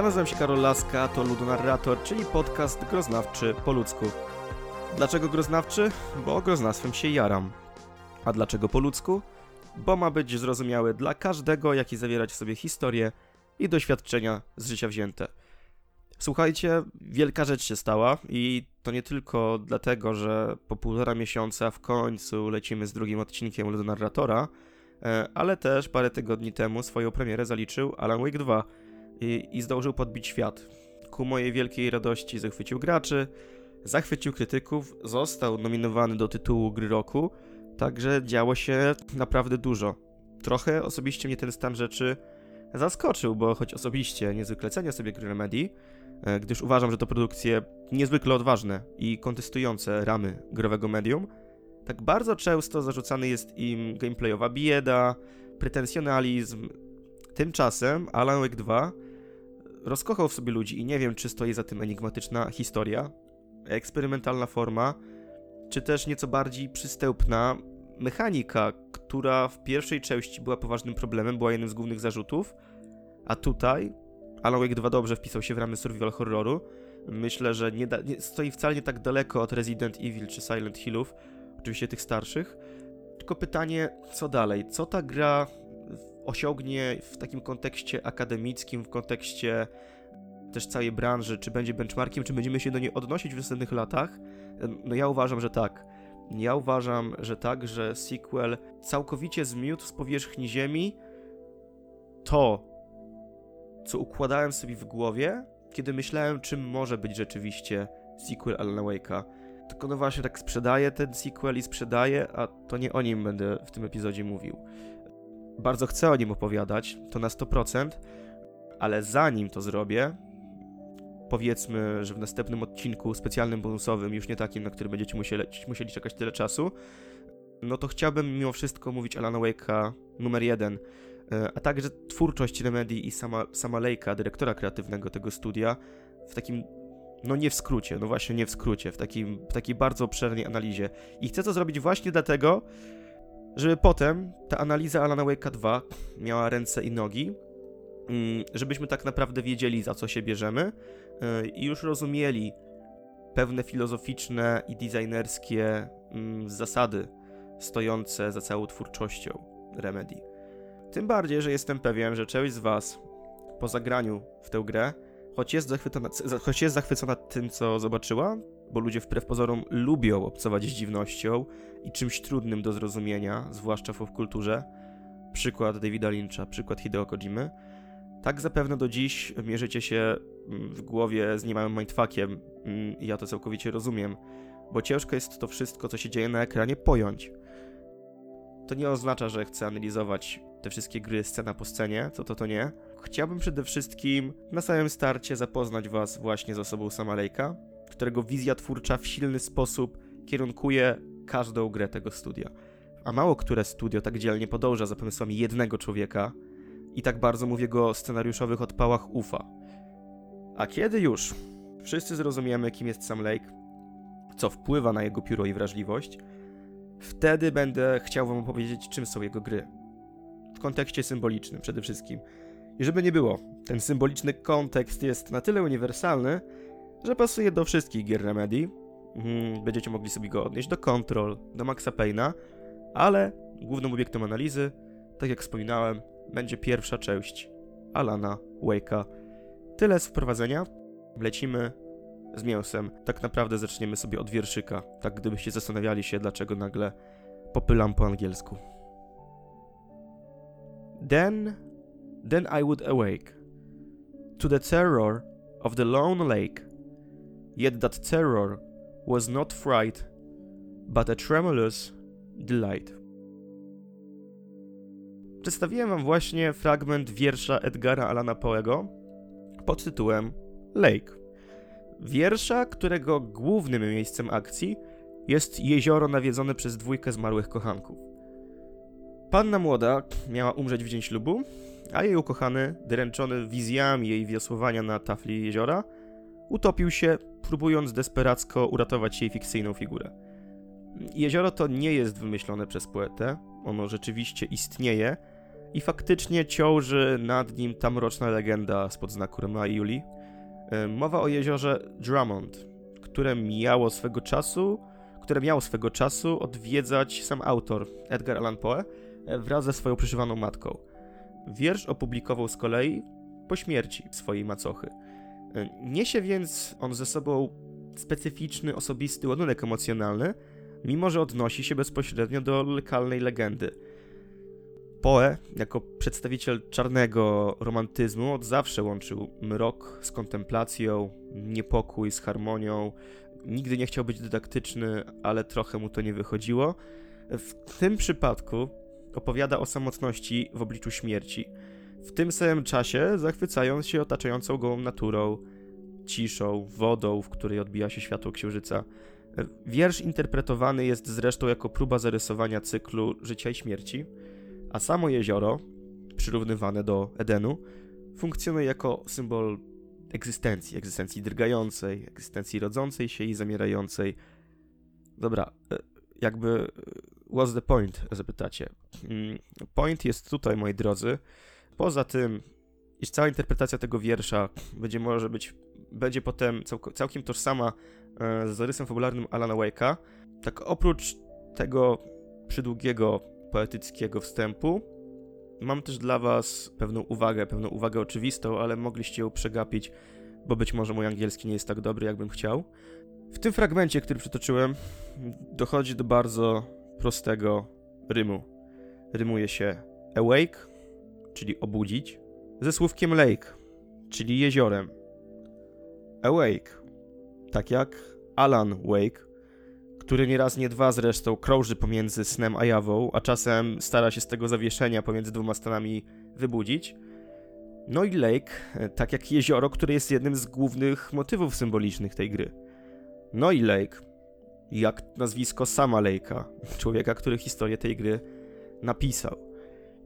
Ja nazywam się Karol Laska, to Ludonarrator, czyli podcast groznawczy po ludzku. Dlaczego groznawczy? Bo groznawstwem się jaram. A dlaczego po ludzku? Bo ma być zrozumiały dla każdego, jak i zawierać w sobie historię i doświadczenia z życia wzięte. Słuchajcie, wielka rzecz się stała i to nie tylko dlatego, że po półtora miesiąca w końcu lecimy z drugim odcinkiem Ludonarratora, e, ale też parę tygodni temu swoją premierę zaliczył Alan Wake 2 i, i zdążył podbić świat. Ku mojej wielkiej radości zachwycił graczy, zachwycił krytyków, został nominowany do tytułu gry roku, także działo się naprawdę dużo. Trochę osobiście mnie ten stan rzeczy zaskoczył, bo choć osobiście niezwykle cenię sobie gry Remedy, e, gdyż uważam, że to produkcje niezwykle odważne i kontestujące ramy growego medium, tak bardzo często zarzucany jest im gameplayowa bieda, pretensjonalizm. Tymczasem Alan Wake 2 rozkochał w sobie ludzi i nie wiem, czy stoi za tym enigmatyczna historia, eksperymentalna forma, czy też nieco bardziej przystępna mechanika, która w pierwszej części była poważnym problemem, była jednym z głównych zarzutów, a tutaj Alan Wake 2 dobrze wpisał się w ramy survival horroru. Myślę, że nie, da, nie stoi wcale nie tak daleko od Resident Evil czy Silent Hillów, oczywiście tych starszych. Tylko pytanie, co dalej? Co ta gra osiągnie w takim kontekście akademickim, w kontekście też całej branży, czy będzie benchmarkiem, czy będziemy się do niej odnosić w następnych latach? No ja uważam, że tak. Ja uważam, że tak, że sequel całkowicie zmiótł z powierzchni ziemi to, co układałem sobie w głowie, kiedy myślałem, czym może być rzeczywiście sequel Alan Wake'a. Tylko no właśnie tak sprzedaję ten sequel i sprzedaję, a to nie o nim będę w tym epizodzie mówił. Bardzo chcę o nim opowiadać, to na 100%, ale zanim to zrobię, powiedzmy, że w następnym odcinku specjalnym, bonusowym, już nie takim, na który będziecie musieli, musieli czekać tyle czasu, no to chciałbym mimo wszystko mówić Alana Wake'a numer jeden, e, a także twórczość Remedy i sama, sama Lejka, dyrektora kreatywnego tego studia, w takim, no nie w skrócie, no właśnie nie w skrócie, w, takim, w takiej bardzo obszernej analizie. I chcę to zrobić właśnie dlatego, żeby potem ta analiza Alana Wake'a 2 miała ręce i nogi, mm, żebyśmy tak naprawdę wiedzieli, za co się bierzemy y, i już rozumieli pewne filozoficzne i designerskie mm, zasady stojące za całą twórczością Remedy. Tym bardziej, że jestem pewien, że część z Was po zagraniu w tę grę, choć jest zachwycona, choć jest zachwycona tym, co zobaczyła, bo ludzie wbrew pozorom lubią obcować z dziwnością i czymś trudnym do zrozumienia, zwłaszcza w kulturze. Przykład Davida Lyncha, przykład Hideo Kojimy. Tak zapewne do dziś mierzycie się mm, w głowie z niemałym mindfuckiem mm, ja to całkowicie rozumiem, bo ciężko jest to wszystko, co się dzieje na ekranie, pojąć. To nie oznacza, że chcę analizować te wszystkie gry scena po scenie, co to to nie. Chciałbym przede wszystkim na samym starcie zapoznać was właśnie z osobą Samalejka, którego wizja twórcza w silny sposób kierunkuje każdą grę tego studia. A mało które studio tak dzielnie podąża za pomysłami jednego człowieka i tak bardzo mu w jego scenariuszowych odpałach ufa. A kiedy już wszyscy zrozumiemy, kim jest Sam Lake, co wpływa na jego pióro i wrażliwość, wtedy będę chciał wam opowiedzieć, czym są jego gry. W kontekście symbolicznym przede wszystkim. I żeby nie było, ten symboliczny kontekst jest na tyle uniwersalny, że pasuje do wszystkich gier Remedy. Mhm, będziecie mogli sobie go odnieść do Control, do Maxa Payne'a, ale głównym obiektem analizy, tak jak wspominałem, będzie pierwsza część Alana Wake'a. Tyle z wprowadzenia. Lecimy z mięsem. Tak naprawdę zaczniemy sobie od wierszyka, tak gdybyście zastanawiali się, dlaczego nagle popylam po angielsku. Then, then I would awake to the terror of the lone lake Yet that terror was not fright, but a tremulous delight. Przedstawiłem wam właśnie fragment wiersza Edgara Alana Poego pod tytułem Lake. Wiersza, którego głównym miejscem akcji jest jezioro nawiedzone przez dwójkę zmarłych kochanków. Panna młoda miała umrzeć w dzień ślubu, a jej ukochany, dręczony wizjami jej wiosłowania na tafli jeziora, utopił się, próbując desperacko uratować jej fikcyjną figurę. Jezioro to nie jest wymyślone przez poetę, ono rzeczywiście istnieje I faktycznie ciąży nad nim ta mroczna legenda spod znaku Romea i Julii. E, mowa o jeziorze Drummond, które miało swego czasu, które miało swego czasu odwiedzać sam autor Edgar Allan Poe e, wraz ze swoją przyszywaną matką. Wiersz opublikował z kolei po śmierci swojej macochy. E, niesie więc on ze sobą specyficzny, osobisty ładunek emocjonalny, mimo że odnosi się bezpośrednio do lokalnej legendy. Poe, jako przedstawiciel czarnego romantyzmu, od zawsze łączył mrok z kontemplacją, niepokój z harmonią. Nigdy nie chciał być dydaktyczny, ale trochę mu to nie wychodziło. W tym przypadku opowiada o samotności w obliczu śmierci. W tym samym czasie zachwycając się otaczającą go naturą, ciszą, wodą, w której odbija się światło księżyca. Wiersz interpretowany jest zresztą jako próba zarysowania cyklu życia i śmierci, a samo jezioro, przyrównywane do Edenu, funkcjonuje jako symbol egzystencji, egzystencji drgającej, egzystencji rodzącej się i zamierającej. Dobra, e, jakby e, what's the point, zapytacie. Mm, point jest tutaj, moi drodzy. Poza tym, iż cała interpretacja tego wiersza będzie może być, będzie potem całkiem tożsama e, z zarysem fabularnym Alana Wake'a, tak oprócz tego przydługiego poetyckiego wstępu, mam też dla was pewną uwagę, pewną uwagę oczywistą, ale mogliście ją przegapić, bo być może mój angielski nie jest tak dobry, jakbym chciał. W tym fragmencie, który przytoczyłem, dochodzi do bardzo prostego rymu. Rymuje się awake, czyli obudzić, ze słówkiem lake, czyli jeziorem. Awake, tak jak Alan Wake, który nie raz, nie dwa zresztą krąży pomiędzy snem a jawą, a czasem stara się z tego zawieszenia pomiędzy dwoma stanami wybudzić. No i Lake, tak jak jezioro, które jest jednym z głównych motywów symbolicznych tej gry. No i Lake, jak nazwisko sama Lake'a, człowieka, który historię tej gry napisał.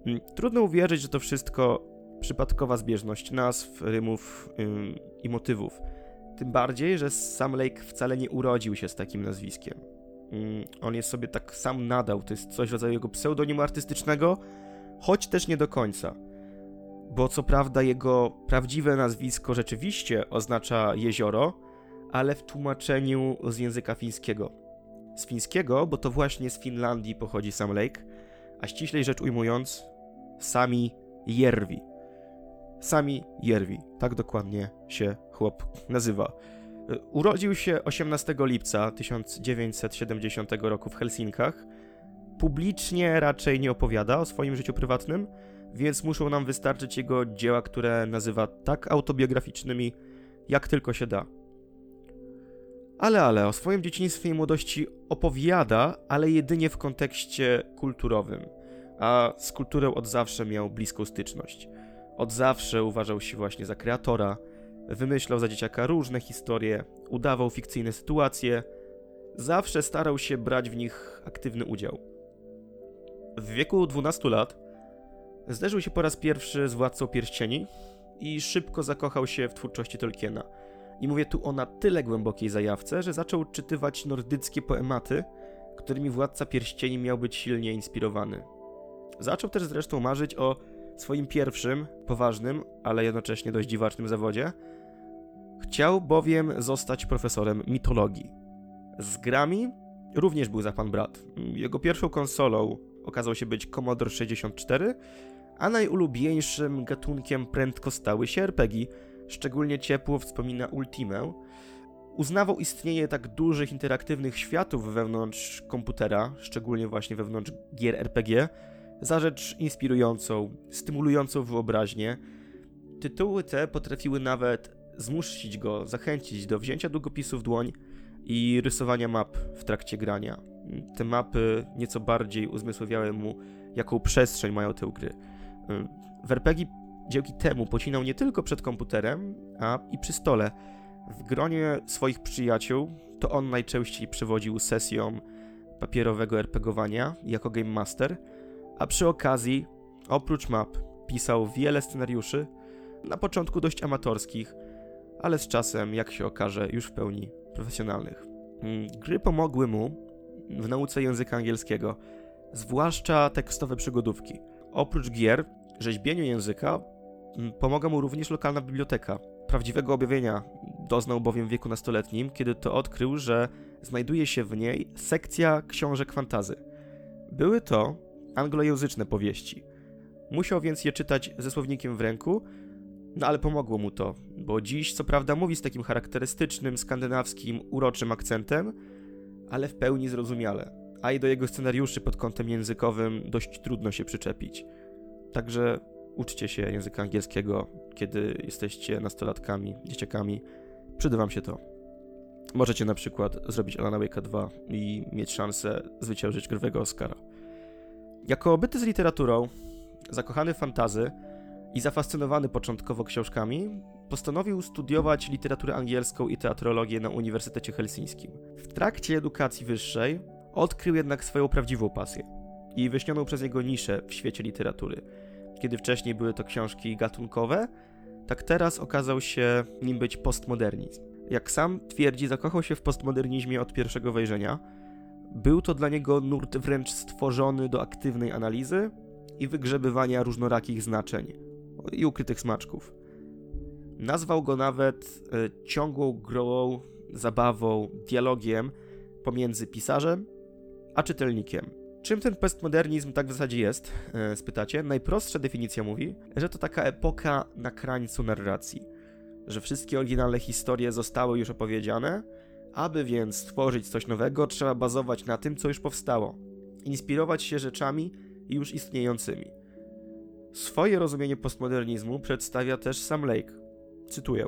Mm, trudno uwierzyć, że to wszystko przypadkowa zbieżność nazw, rymów ym, i motywów. Tym bardziej, że sam Lake wcale nie urodził się z takim nazwiskiem. Ym, on jest sobie tak sam nadał, to jest coś w rodzaju jego pseudonimu artystycznego, choć też nie do końca. Bo co prawda jego prawdziwe nazwisko rzeczywiście oznacza jezioro, ale w tłumaczeniu z języka fińskiego. Z fińskiego, bo to właśnie z Finlandii pochodzi sam Lake, a ściślej rzecz ujmując, Sami Jerwi. Sami Jerwi, tak dokładnie się chłop nazywa. Urodził się 18 lipca 1970 roku w Helsinkach. Publicznie raczej nie opowiada o swoim życiu prywatnym, więc muszą nam wystarczyć jego dzieła, które nazywa tak autobiograficznymi, jak tylko się da. Ale, ale, o swoim dzieciństwie i młodości opowiada, ale jedynie w kontekście kulturowym, a z kulturą od zawsze miał bliską styczność. Od zawsze uważał się właśnie za kreatora, wymyślał za dzieciaka różne historie, udawał fikcyjne sytuacje, zawsze starał się brać w nich aktywny udział. W wieku 12 lat zderzył się po raz pierwszy z Władcą Pierścieni i szybko zakochał się w twórczości Tolkiena – i mówię tu o na tyle głębokiej zajawce, że zaczął czytywać nordyckie poematy, którymi Władca Pierścieni miał być silnie inspirowany. Zaczął też zresztą marzyć o swoim pierwszym, poważnym, ale jednocześnie dość dziwacznym zawodzie. Chciał bowiem zostać profesorem mitologii. Z grami również był za pan brat. Jego pierwszą konsolą okazał się być Commodore 64, a najulubieńszym gatunkiem prędko stały się RPG, szczególnie ciepło wspomina Ultimę, uznawał istnienie tak dużych interaktywnych światów wewnątrz komputera, szczególnie właśnie wewnątrz gier RPG, za rzecz inspirującą, stymulującą wyobraźnię. Tytuły te potrafiły nawet zmusić go, zachęcić do wzięcia długopisu w dłoń i rysowania map w trakcie grania. Te mapy nieco bardziej uzmysłowiały mu, jaką przestrzeń mają te gry. W RPG Dzięki temu pocinał nie tylko przed komputerem, a i przy stole. W gronie swoich przyjaciół to on najczęściej przewodził sesjom papierowego RPGowania jako Game Master, a przy okazji, oprócz map, pisał wiele scenariuszy, na początku dość amatorskich, ale z czasem, jak się okaże, już w pełni profesjonalnych. Mm, gry pomogły mu w nauce języka angielskiego, zwłaszcza tekstowe przygodówki – oprócz gier, rzeźbieniu języka pomaga mu również lokalna biblioteka. Prawdziwego objawienia doznał bowiem w wieku nastoletnim, kiedy to odkrył, że znajduje się w niej sekcja książek fantazy. Były to anglojęzyczne powieści. Musiał więc je czytać ze słownikiem w ręku, no ale pomogło mu to, bo dziś co prawda mówi z takim charakterystycznym, skandynawskim, uroczym akcentem, ale w pełni zrozumiale, a i do jego scenariuszy pod kątem językowym dość trudno się przyczepić. Także uczcie się języka angielskiego, kiedy jesteście nastolatkami, dzieciakami. Przyda wam się to. Możecie na przykład zrobić Alana Wake'a 2 i mieć szansę zwyciężyć growego Oscara. Jako obyty z literaturą, zakochany fantazy i zafascynowany początkowo książkami, postanowił studiować literaturę angielską i teatrologię na Uniwersytecie Helsińskim. W trakcie edukacji wyższej odkrył jednak swoją prawdziwą pasję i wyśnioną przez niego niszę w świecie literatury. Kiedy wcześniej były to książki gatunkowe, tak teraz okazał się nim być postmodernizm. Jak sam twierdzi, zakochał się w postmodernizmie od pierwszego wejrzenia. Był to dla niego nurt wręcz stworzony do aktywnej analizy i wygrzebywania różnorakich znaczeń i ukrytych smaczków. Nazwał go nawet e, ciągłą grą, zabawą, dialogiem pomiędzy pisarzem a czytelnikiem. Czym ten postmodernizm tak w zasadzie jest, e, spytacie? Najprostsza definicja mówi, że to taka epoka na krańcu narracji, że wszystkie oryginalne historie zostały już opowiedziane, aby więc stworzyć coś nowego, trzeba bazować na tym, co już powstało, inspirować się rzeczami już istniejącymi. Swoje rozumienie postmodernizmu przedstawia też sam Lake. Cytuję.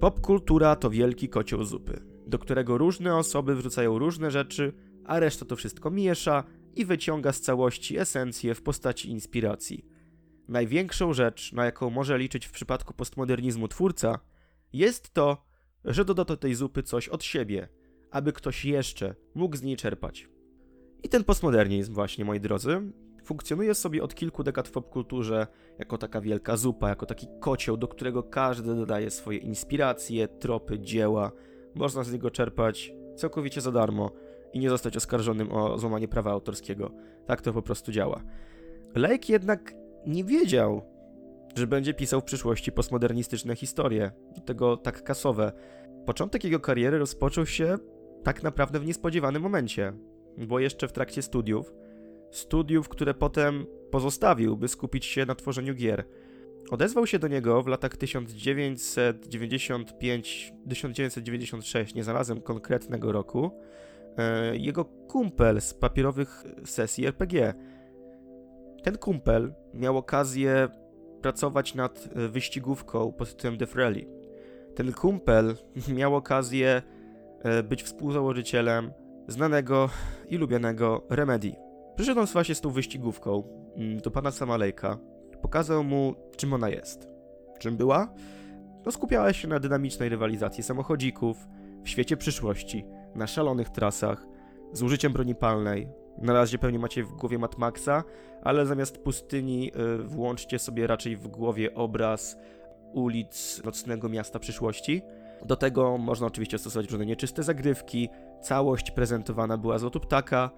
Popkultura to wielki kocioł zupy, do którego różne osoby wrzucają różne rzeczy, a reszta to wszystko miesza i wyciąga z całości esencję w postaci inspiracji. Największą rzecz, na jaką może liczyć w przypadku postmodernizmu twórca, jest to, że doda do tej zupy coś od siebie, aby ktoś jeszcze mógł z niej czerpać. I ten postmodernizm, właśnie moi drodzy, funkcjonuje sobie od kilku dekad w popkulturze jako taka wielka zupa, jako taki kocioł, do którego każdy dodaje swoje inspiracje, tropy, dzieła. Można z niego czerpać całkowicie za darmo i nie zostać oskarżonym o złamanie prawa autorskiego. Tak to po prostu działa. Lake jednak nie wiedział, że będzie pisał w przyszłości postmodernistyczne historie, do tego tak kasowe. Początek jego kariery rozpoczął się tak naprawdę w niespodziewanym momencie, bo jeszcze w trakcie studiów studiów, które potem pozostawił, by skupić się na tworzeniu gier. Odezwał się do niego w latach 1995-1996, nie znalazłem konkretnego roku, jego kumpel z papierowych sesji RPG. Ten kumpel miał okazję pracować nad e, wyścigówką pod tytułem Death Rally. Ten kumpel miał okazję e, być współzałożycielem znanego i lubianego Remedy. Przyszedł właśnie z tą wyścigówką mm, do pana Samalejka. Pokazał mu, czym ona jest. Czym była? No skupiała się na dynamicznej rywalizacji samochodzików, w świecie przyszłości, na szalonych trasach, z użyciem broni palnej. Na razie pewnie macie w głowie Mad Maxa, ale zamiast pustyni yy, włączcie sobie raczej w głowie obraz ulic nocnego miasta przyszłości. Do tego można oczywiście stosować różne nieczyste zagrywki. Całość prezentowana była z ptaka,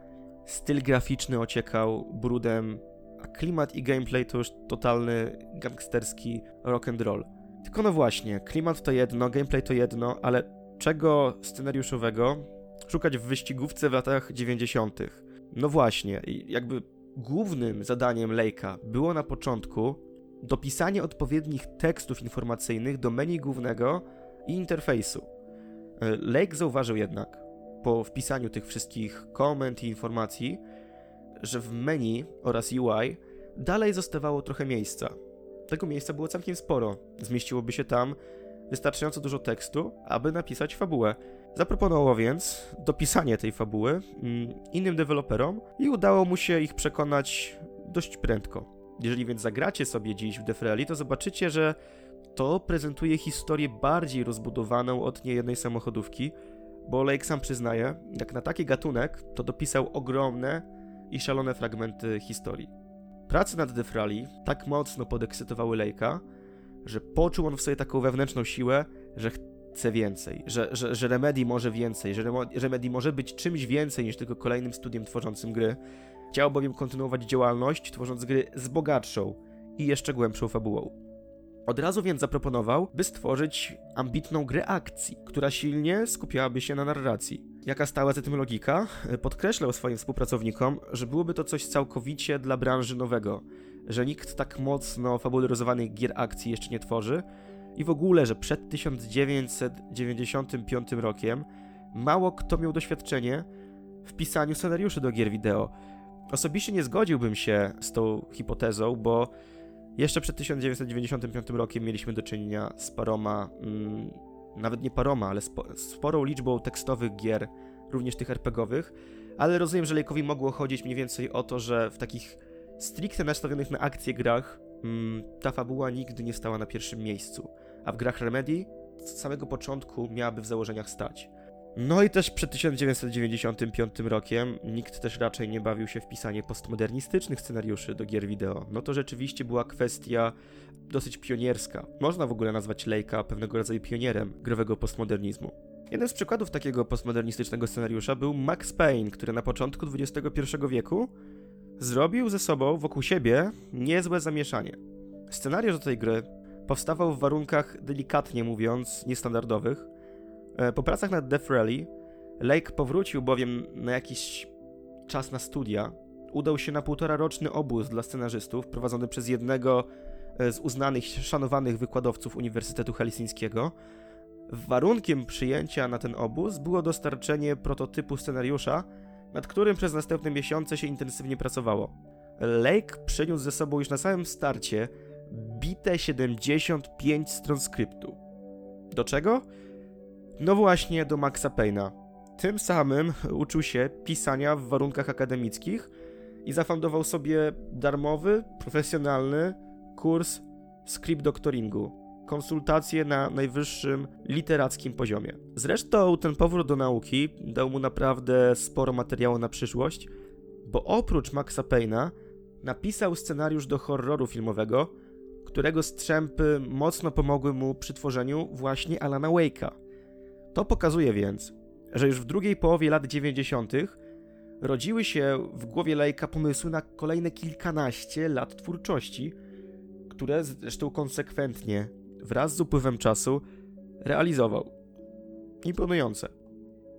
styl graficzny ociekał brudem, a klimat i gameplay to już totalny gangsterski rock and roll. Tylko no właśnie, klimat to jedno, gameplay to jedno, ale czego scenariuszowego szukać w wyścigówce w latach 90. No właśnie, jakby głównym zadaniem Lake'a było na początku dopisanie odpowiednich tekstów informacyjnych do menu głównego i interfejsu. Lake zauważył jednak, po wpisaniu tych wszystkich komend i informacji, że w menu oraz UI dalej zostawało trochę miejsca. Tego miejsca było całkiem sporo. Zmieściłoby się tam wystarczająco dużo tekstu, aby napisać fabułę. Zaproponował więc dopisanie tej fabuły mm, innym deweloperom i udało mu się ich przekonać dość prędko. Jeżeli więc zagracie sobie dziś w Defreli, to zobaczycie, że to prezentuje historię bardziej rozbudowaną od niejednej samochodówki, bo Lake sam przyznaje, jak na taki gatunek, to dopisał ogromne i szalone fragmenty historii. Prace nad Defrali tak mocno podekscytowały Lake'a, że poczuł on w sobie taką wewnętrzną siłę, że chce więcej, że, że, że Remedy może więcej, że Remedy może być czymś więcej niż tylko kolejnym studiem tworzącym gry. Chciał bowiem kontynuować działalność, tworząc gry z bogatszą i jeszcze głębszą fabułą. Od razu więc zaproponował, by stworzyć ambitną grę akcji, która silnie skupiałaby się na narracji. Jaka stała za tym logika? Podkreślał swoim współpracownikom, że byłoby to coś całkowicie dla branży nowego, że nikt tak mocno fabularyzowanych gier akcji jeszcze nie tworzy i w ogóle, że przed 1995 rokiem mało kto miał doświadczenie w pisaniu scenariuszy do gier wideo. Osobiście nie zgodziłbym się z tą hipotezą, bo jeszcze przed 1995 rokiem mieliśmy do czynienia z paroma, mm, nawet nie paroma, ale spo, sporą liczbą tekstowych gier, również tych RPGowych, ale rozumiem, że Lejkowi mogło chodzić mniej więcej o to, że w takich stricte nastawionych na akcję grach mm, ta fabuła nigdy nie stała na pierwszym miejscu, a w grach Remedy z samego początku miałaby w założeniach stać. No i też przed 1995 rokiem nikt też raczej nie bawił się w pisanie postmodernistycznych scenariuszy do gier wideo. No to rzeczywiście była kwestia dosyć pionierska. Można w ogóle nazwać Lejka pewnego rodzaju pionierem growego postmodernizmu. Jeden z przykładów takiego postmodernistycznego scenariusza był Max Payne, który na początku XXI wieku zrobił ze sobą wokół siebie niezłe zamieszanie. Scenariusz do tej gry powstawał w warunkach delikatnie mówiąc niestandardowych, E, po pracach nad Death Rally, Lake powrócił bowiem na jakiś czas na studia. Udał się na półtora roczny obóz dla scenarzystów prowadzony przez jednego e, z uznanych, szanowanych wykładowców Uniwersytetu Helsińskiego. Warunkiem przyjęcia na ten obóz było dostarczenie prototypu scenariusza, nad którym przez następne miesiące się intensywnie pracowało. Lake przyniósł ze sobą już na samym starcie bite 75 stron skryptu. Do czego? No właśnie do Maxa Payna. Tym samym uczył się pisania w warunkach akademickich i zafundował sobie darmowy, profesjonalny kurs script doctoringu. Konsultacje na najwyższym literackim poziomie. Zresztą ten powrót do nauki dał mu naprawdę sporo materiału na przyszłość, bo oprócz Maxa Payna napisał scenariusz do horroru filmowego, którego strzępy mocno pomogły mu przy tworzeniu właśnie Alana Wake'a. To pokazuje więc, że już w drugiej połowie lat 90. rodziły się w głowie Lejka pomysły na kolejne kilkanaście lat twórczości, które zresztą konsekwentnie, wraz z upływem czasu, realizował. Imponujące.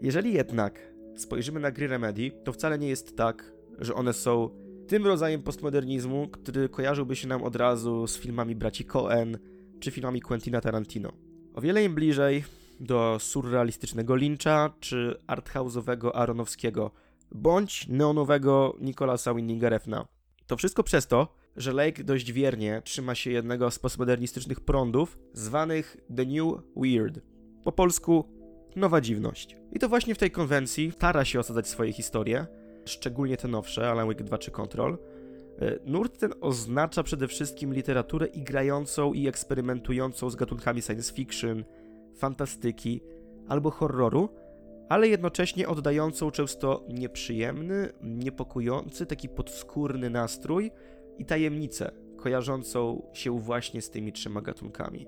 Jeżeli jednak spojrzymy na gry Remedy, to wcale nie jest tak, że one są tym rodzajem postmodernizmu, który kojarzyłby się nam od razu z filmami braci Coen czy filmami Quentina Tarantino. O wiele im bliżej do surrealistycznego Lyncha czy arthouse'owego Aronowskiego, bądź neonowego Nicolasa Winninga Refna. To wszystko przez to, że Lake dość wiernie trzyma się jednego z postmodernistycznych prądów, zwanych The New Weird. Po polsku nowa dziwność. I to właśnie w tej konwencji stara się osadzać swoje historie, szczególnie te nowsze, Alan Wake 2 czy Control. E, nurt ten oznacza przede wszystkim literaturę igrającą i eksperymentującą z gatunkami science fiction, fantastyki albo horroru, ale jednocześnie oddającą często nieprzyjemny, niepokojący, taki podskórny nastrój i tajemnicę kojarzącą się właśnie z tymi trzema gatunkami.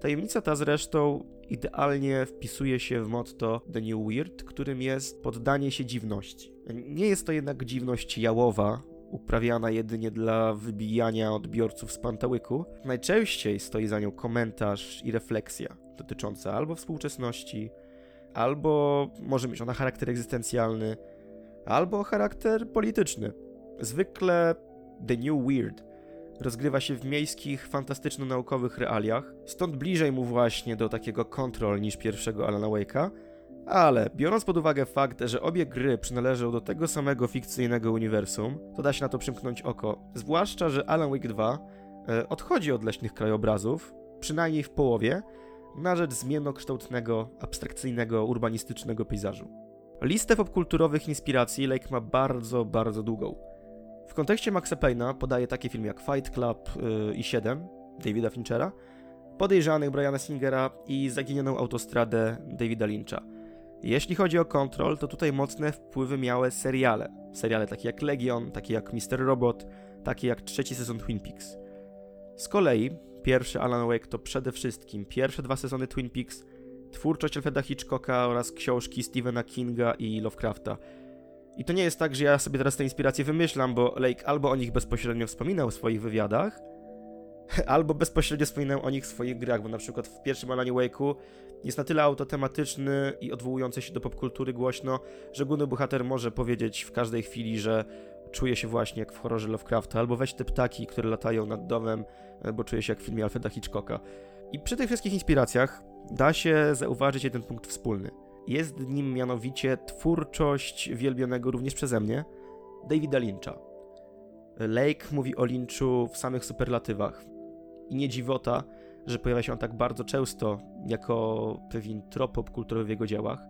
Tajemnica ta zresztą idealnie wpisuje się w motto The New Weird, którym jest poddanie się dziwności. Nie jest to jednak dziwność jałowa, uprawiana jedynie dla wybijania odbiorców z pantałyku. Najczęściej stoi za nią komentarz i refleksja dotycząca albo współczesności, albo może mieć ona charakter egzystencjalny, albo charakter polityczny. Zwykle The New Weird rozgrywa się w miejskich, fantastyczno-naukowych realiach, stąd bliżej mu właśnie do takiego Control niż pierwszego Alana Wake'a, ale biorąc pod uwagę fakt, że obie gry przynależą do tego samego fikcyjnego uniwersum, to da się na to przymknąć oko. Zwłaszcza, że Alan Wake 2 e, odchodzi od leśnych krajobrazów, przynajmniej w połowie, na rzecz zmiennokształtnego, abstrakcyjnego, urbanistycznego pejzażu. Listę popkulturowych inspiracji Lake ma bardzo, bardzo długą. W kontekście Maxa Payne'a podaje takie filmy jak Fight Club yy, i 7 Davida Finchera, Podejrzanych Briana Singera i Zaginioną autostradę Davida Lyncha. Jeśli chodzi o Control, to tutaj mocne wpływy miały seriale. Seriale takie jak Legion, takie jak Mr. Robot, takie jak trzeci sezon Twin Peaks. Z kolei pierwszy Alan Wake to przede wszystkim pierwsze dwa sezony Twin Peaks, twórczość Alfreda Hitchcocka oraz książki Stephena Kinga i Lovecrafta. I to nie jest tak, że ja sobie teraz te inspiracje wymyślam, bo Lake albo o nich bezpośrednio wspominał w swoich wywiadach, albo bezpośrednio wspominał o nich w swoich grach, bo na przykład w pierwszym Alanie Wake'u jest na tyle autotematyczny i odwołujący się do popkultury głośno, że główny bohater może powiedzieć w każdej chwili, że czuje się właśnie jak w horrorze Lovecrafta, albo weź te ptaki, które latają nad domem, e, bo czuje się jak w filmie Alfreda Hitchcocka. I przy tych wszystkich inspiracjach da się zauważyć jeden punkt wspólny. Jest nim mianowicie twórczość wielbionego również przeze mnie Davida Lyncha. Lake mówi o Lynchu w samych superlatywach. I nie dziwota, że pojawia się on tak bardzo często jako pewien trop kulturowy w jego dziełach.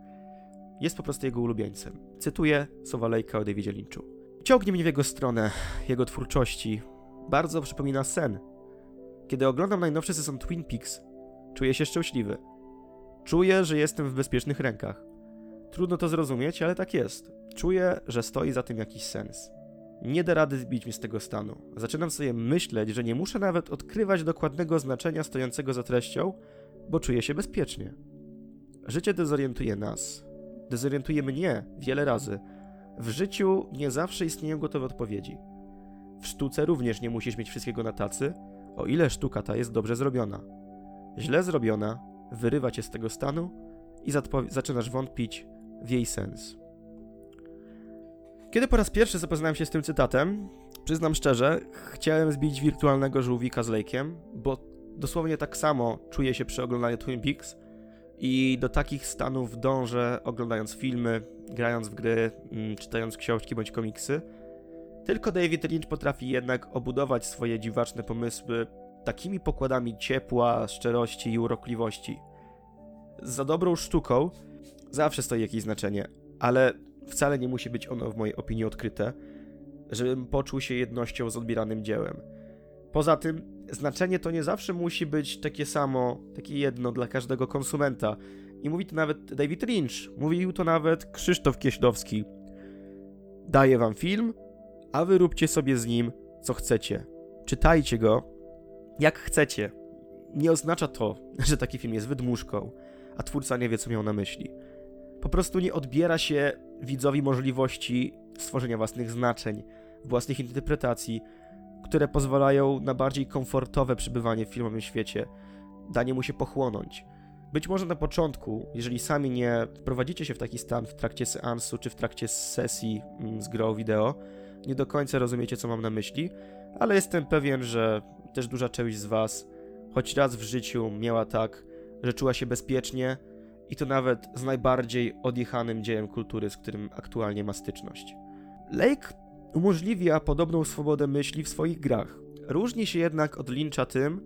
Jest po prostu jego ulubieńcem. Cytuję słowa Lake'a o Davidzie Lynchu. Ciągnie mnie w jego stronę, jego twórczości. Bardzo przypomina sen. Kiedy oglądam najnowszy sezon Twin Peaks, czuję się szczęśliwy. Czuję, że jestem w bezpiecznych rękach. Trudno to zrozumieć, ale tak jest. Czuję, że stoi za tym jakiś sens. Nie da rady zbić mnie z tego stanu. Zaczynam sobie myśleć, że nie muszę nawet odkrywać dokładnego znaczenia stojącego za treścią, bo czuję się bezpiecznie. Życie dezorientuje nas. Dezorientuje mnie wiele razy. W życiu nie zawsze istnieją gotowe odpowiedzi. W sztuce również nie musisz mieć wszystkiego na tacy, o ile sztuka ta jest dobrze zrobiona. Źle zrobiona wyrywa cię z tego stanu i zaczynasz wątpić w jej sens. Kiedy po raz pierwszy zapoznałem się z tym cytatem, przyznam szczerze, chciałem zbić wirtualnego żółwika z Lake'iem, bo dosłownie tak samo czuję się przy oglądaniu Twin Peaks i do takich stanów dążę oglądając filmy, grając w gry, mm, czytając książki bądź komiksy. Tylko David Lynch potrafi jednak obudować swoje dziwaczne pomysły takimi pokładami ciepła, szczerości i urokliwości. Za dobrą sztuką zawsze stoi jakieś znaczenie, ale wcale nie musi być ono w mojej opinii odkryte, żebym poczuł się jednością z odbieranym dziełem. Poza tym, znaczenie to nie zawsze musi być takie samo, takie jedno dla każdego konsumenta. I mówi to nawet David Lynch, mówił to nawet Krzysztof Kieślowski. Daję wam film, a wy róbcie sobie z nim co chcecie. Czytajcie go jak chcecie. Nie oznacza to, że taki film jest wydmuszką, a twórca nie wie, co miał na myśli. Po prostu nie odbiera się widzowi możliwości stworzenia własnych znaczeń, własnych interpretacji, które pozwalają na bardziej komfortowe przebywanie w filmowym świecie, danie mu się pochłonąć. Być może na początku, jeżeli sami nie prowadzicie się w taki stan w trakcie seansu czy w trakcie sesji mm, z grą wideo, nie do końca rozumiecie, co mam na myśli, ale jestem pewien, że też duża część z Was choć raz w życiu miała tak, że czuła się bezpiecznie i to nawet z najbardziej odjechanym dziełem kultury, z którym aktualnie ma styczność. Lake umożliwia podobną swobodę myśli w swoich grach. Różni się jednak od Lyncha tym,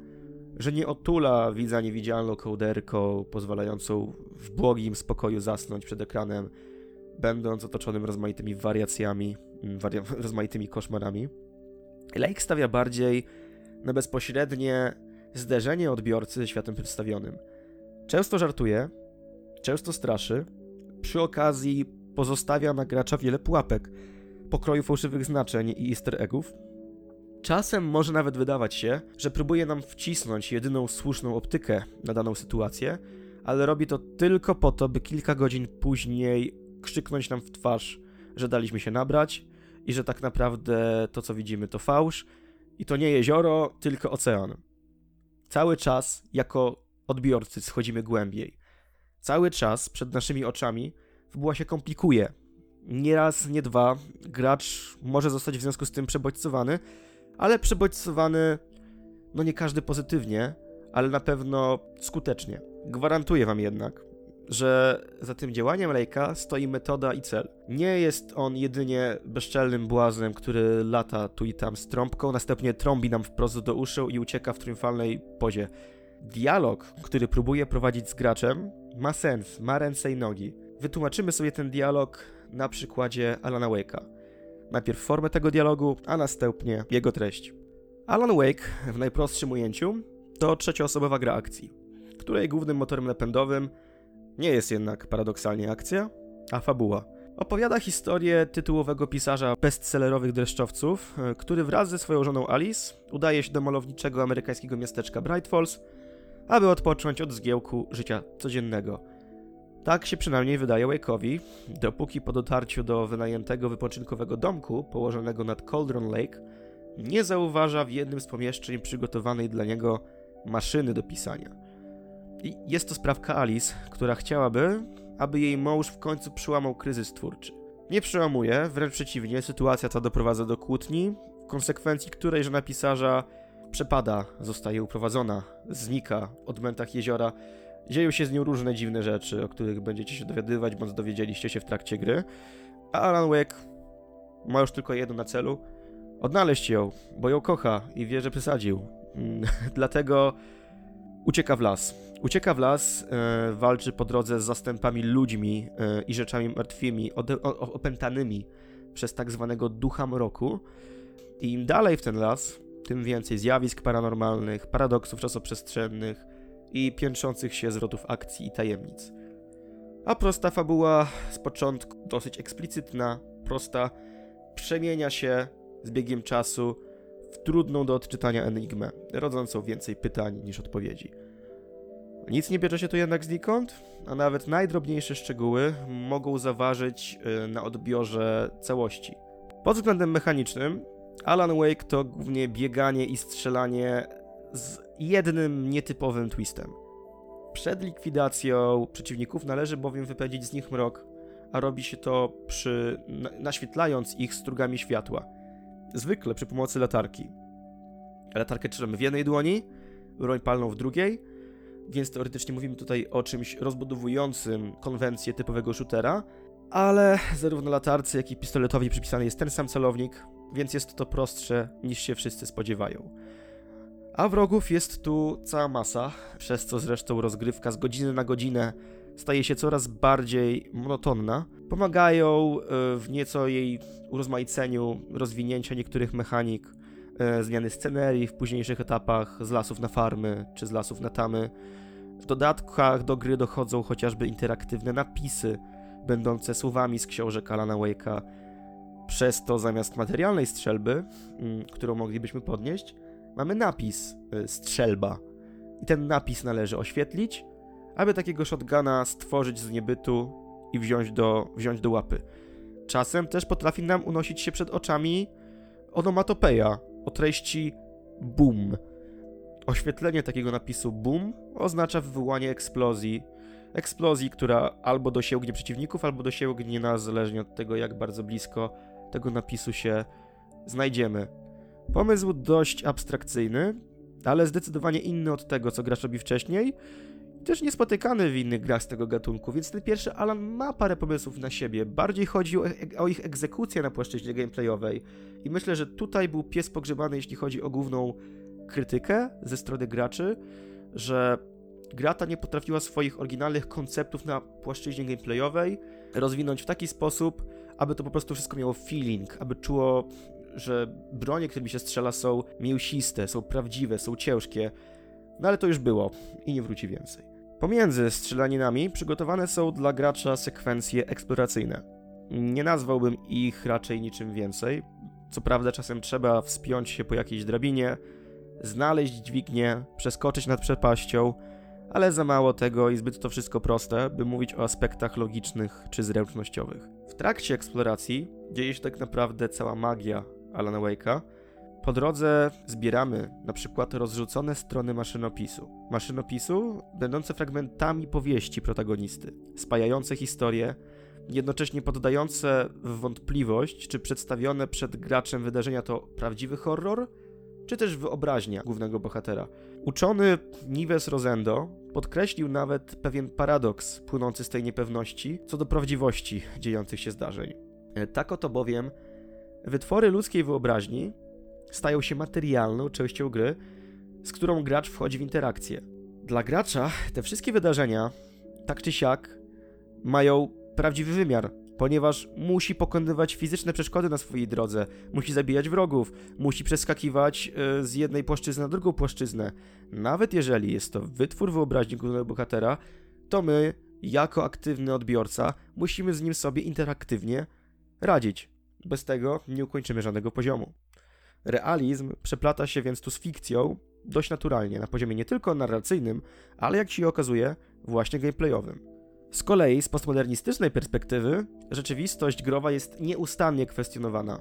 że nie otula widza niewidzialną kołderką pozwalającą w błogim spokoju zasnąć przed ekranem, będąc otoczonym rozmaitymi wariacjami, mm, wari rozmaitymi koszmarami. Lake stawia bardziej na bezpośrednie zderzenie odbiorcy ze światem przedstawionym. Często żartuje, często straszy, przy okazji pozostawia na gracza wiele pułapek, pokroju fałszywych znaczeń i easter eggów. Czasem może nawet wydawać się, że próbuje nam wcisnąć jedyną słuszną optykę na daną sytuację, ale robi to tylko po to, by kilka godzin później krzyknąć nam w twarz, że daliśmy się nabrać i że tak naprawdę to, co widzimy, to fałsz i to nie jezioro, tylko ocean. Cały czas jako odbiorcy schodzimy głębiej. Cały czas przed naszymi oczami fabuła się komplikuje. Nie raz, nie dwa, gracz może zostać w związku z tym przebodźcowany, ale przebodźcowany, no nie każdy pozytywnie, ale na pewno skutecznie. Gwarantuję wam jednak, że za tym działaniem Lejka stoi metoda i cel. Nie jest on jedynie bezczelnym błaznem, który lata tu i tam z trąbką, następnie trąbi nam wprost do uszu i ucieka w triumfalnej pozie. Dialog, który próbuje prowadzić z graczem, ma sens, ma ręce i nogi. Wytłumaczymy sobie ten dialog na przykładzie Alana Wake'a. Najpierw formę tego dialogu, a następnie jego treść. Alan Wake w najprostszym ujęciu to trzecioosobowa gra akcji, której głównym motorem napędowym nie jest jednak paradoksalnie akcja, a fabuła. Opowiada historię tytułowego pisarza bestsellerowych dreszczowców, e, który wraz ze swoją żoną Alice udaje się do malowniczego amerykańskiego miasteczka Bright Falls, aby odpocząć od zgiełku życia codziennego. Tak się przynajmniej wydaje Wake'owi, dopóki po dotarciu do wynajętego wypoczynkowego domku położonego nad Cauldron Lake nie zauważa w jednym z pomieszczeń przygotowanej dla niego maszyny do pisania. I jest to sprawka Alice, która chciałaby, aby jej mąż w końcu przełamał kryzys twórczy. Nie przełamuje, wręcz przeciwnie, sytuacja ta doprowadza do kłótni, w konsekwencji której żona pisarza przepada, zostaje uprowadzona, znika od mętach jeziora. Dzieją się z nią różne dziwne rzeczy, o których będziecie się dowiadywać, bądź dowiedzieliście się w trakcie gry. A Alan Wake ma już tylko jedno na celu: odnaleźć ją, bo ją kocha i wie, że przesadził. Dlatego ucieka w las. Ucieka w las, e, walczy po drodze z zastępami ludźmi e, i rzeczami martwymi, ode, o, opętanymi przez tak zwanego ducha mroku. I im dalej w ten las, tym więcej zjawisk paranormalnych, paradoksów czasoprzestrzennych i piętrzących się zwrotów akcji i tajemnic. A prosta fabuła z początku dosyć eksplicytna, prosta, przemienia się z biegiem czasu w trudną do odczytania enigmę, rodzącą więcej pytań niż odpowiedzi. Nic nie bierze się tu jednak znikąd, a nawet najdrobniejsze szczegóły mogą zaważyć y, na odbiorze całości. Pod względem mechanicznym, Alan Wake to głównie bieganie i strzelanie z jednym nietypowym twistem. Przed likwidacją przeciwników należy bowiem wypędzić z nich mrok, a robi się to przy naświetlając ich strugami światła. Zwykle przy pomocy latarki. Latarkę trzymamy w jednej dłoni, broń palną w drugiej, więc teoretycznie mówimy tutaj o czymś rozbudowującym konwencję typowego shootera, ale zarówno latarce, jak i pistoletowi przypisany jest ten sam celownik, więc jest to prostsze niż się wszyscy spodziewają. A wrogów jest tu cała masa, przez co zresztą rozgrywka z godziny na godzinę staje się coraz bardziej monotonna. Pomagają e, w nieco jej urozmaiceniu rozwinięcia niektórych mechanik, e, zmiany scenerii w późniejszych etapach z lasów na farmy czy z lasów na tamy. W dodatkach do gry dochodzą chociażby interaktywne napisy, będące słowami z książek Alana Wake'a, przez to zamiast materialnej strzelby, mm, którą moglibyśmy podnieść, mamy napis y, strzelba. I ten napis należy oświetlić, aby takiego shotguna stworzyć z niebytu i wziąć do, wziąć do łapy. Czasem też potrafi nam unosić się przed oczami onomatopeja o treści boom. Oświetlenie takiego napisu boom oznacza wywołanie eksplozji. Eksplozji, która albo dosięgnie przeciwników, albo dosięgnie nas, zależnie od tego, jak bardzo blisko tego napisu się znajdziemy. Pomysł dość abstrakcyjny, ale zdecydowanie inny od tego, co gracz robi wcześniej. Też niespotykany w innych grach z tego gatunku, więc ten pierwszy Alan ma parę pomysłów na siebie. Bardziej chodzi o, o ich egzekucję na płaszczyźnie gameplayowej. I myślę, że tutaj był pies pogrzebany, jeśli chodzi o główną krytykę ze strony graczy, że gra ta nie potrafiła swoich oryginalnych konceptów na płaszczyźnie gameplayowej rozwinąć w taki sposób, aby to po prostu wszystko miało feeling, aby czuło, że bronie, którymi się strzela są mięsiste, są prawdziwe, są ciężkie. No ale to już było i nie wróci więcej. Pomiędzy strzelaninami przygotowane są dla gracza sekwencje eksploracyjne. Nie nazwałbym ich raczej niczym więcej. Co prawda czasem trzeba wspiąć się po jakiejś drabinie, znaleźć dźwignię, przeskoczyć nad przepaścią, ale za mało tego i zbyt to wszystko proste, by mówić o aspektach logicznych czy zręcznościowych. W trakcie eksploracji dzieje się tak naprawdę cała magia Alana Wake'a. Po drodze zbieramy na przykład rozrzucone strony maszynopisu. Maszynopisu będące fragmentami powieści protagonisty, spajające historie, jednocześnie poddające w wątpliwość, czy przedstawione przed graczem wydarzenia to prawdziwy horror, czy też wyobraźnia głównego bohatera. Uczony Nives Rosendo podkreślił nawet pewien paradoks płynący z tej niepewności co do prawdziwości dziejących się zdarzeń. E, tak oto bowiem wytwory ludzkiej wyobraźni stają się materialną częścią gry, z którą gracz wchodzi w interakcję. Dla gracza te wszystkie wydarzenia, tak czy siak, mają prawdziwy wymiar, ponieważ musi pokonywać fizyczne przeszkody na swojej drodze, musi zabijać wrogów, musi przeskakiwać e, z jednej płaszczyzny na drugą płaszczyznę. Nawet jeżeli jest to wytwór wyobraźni głównego bohatera, to my, jako aktywny odbiorca, musimy z nim sobie interaktywnie radzić. Bez tego nie ukończymy żadnego poziomu. Realizm przeplata się więc tu z fikcją dość naturalnie, na poziomie nie tylko narracyjnym, ale jak się okazuje, właśnie gameplayowym. Z kolei z postmodernistycznej perspektywy rzeczywistość growa jest nieustannie kwestionowana.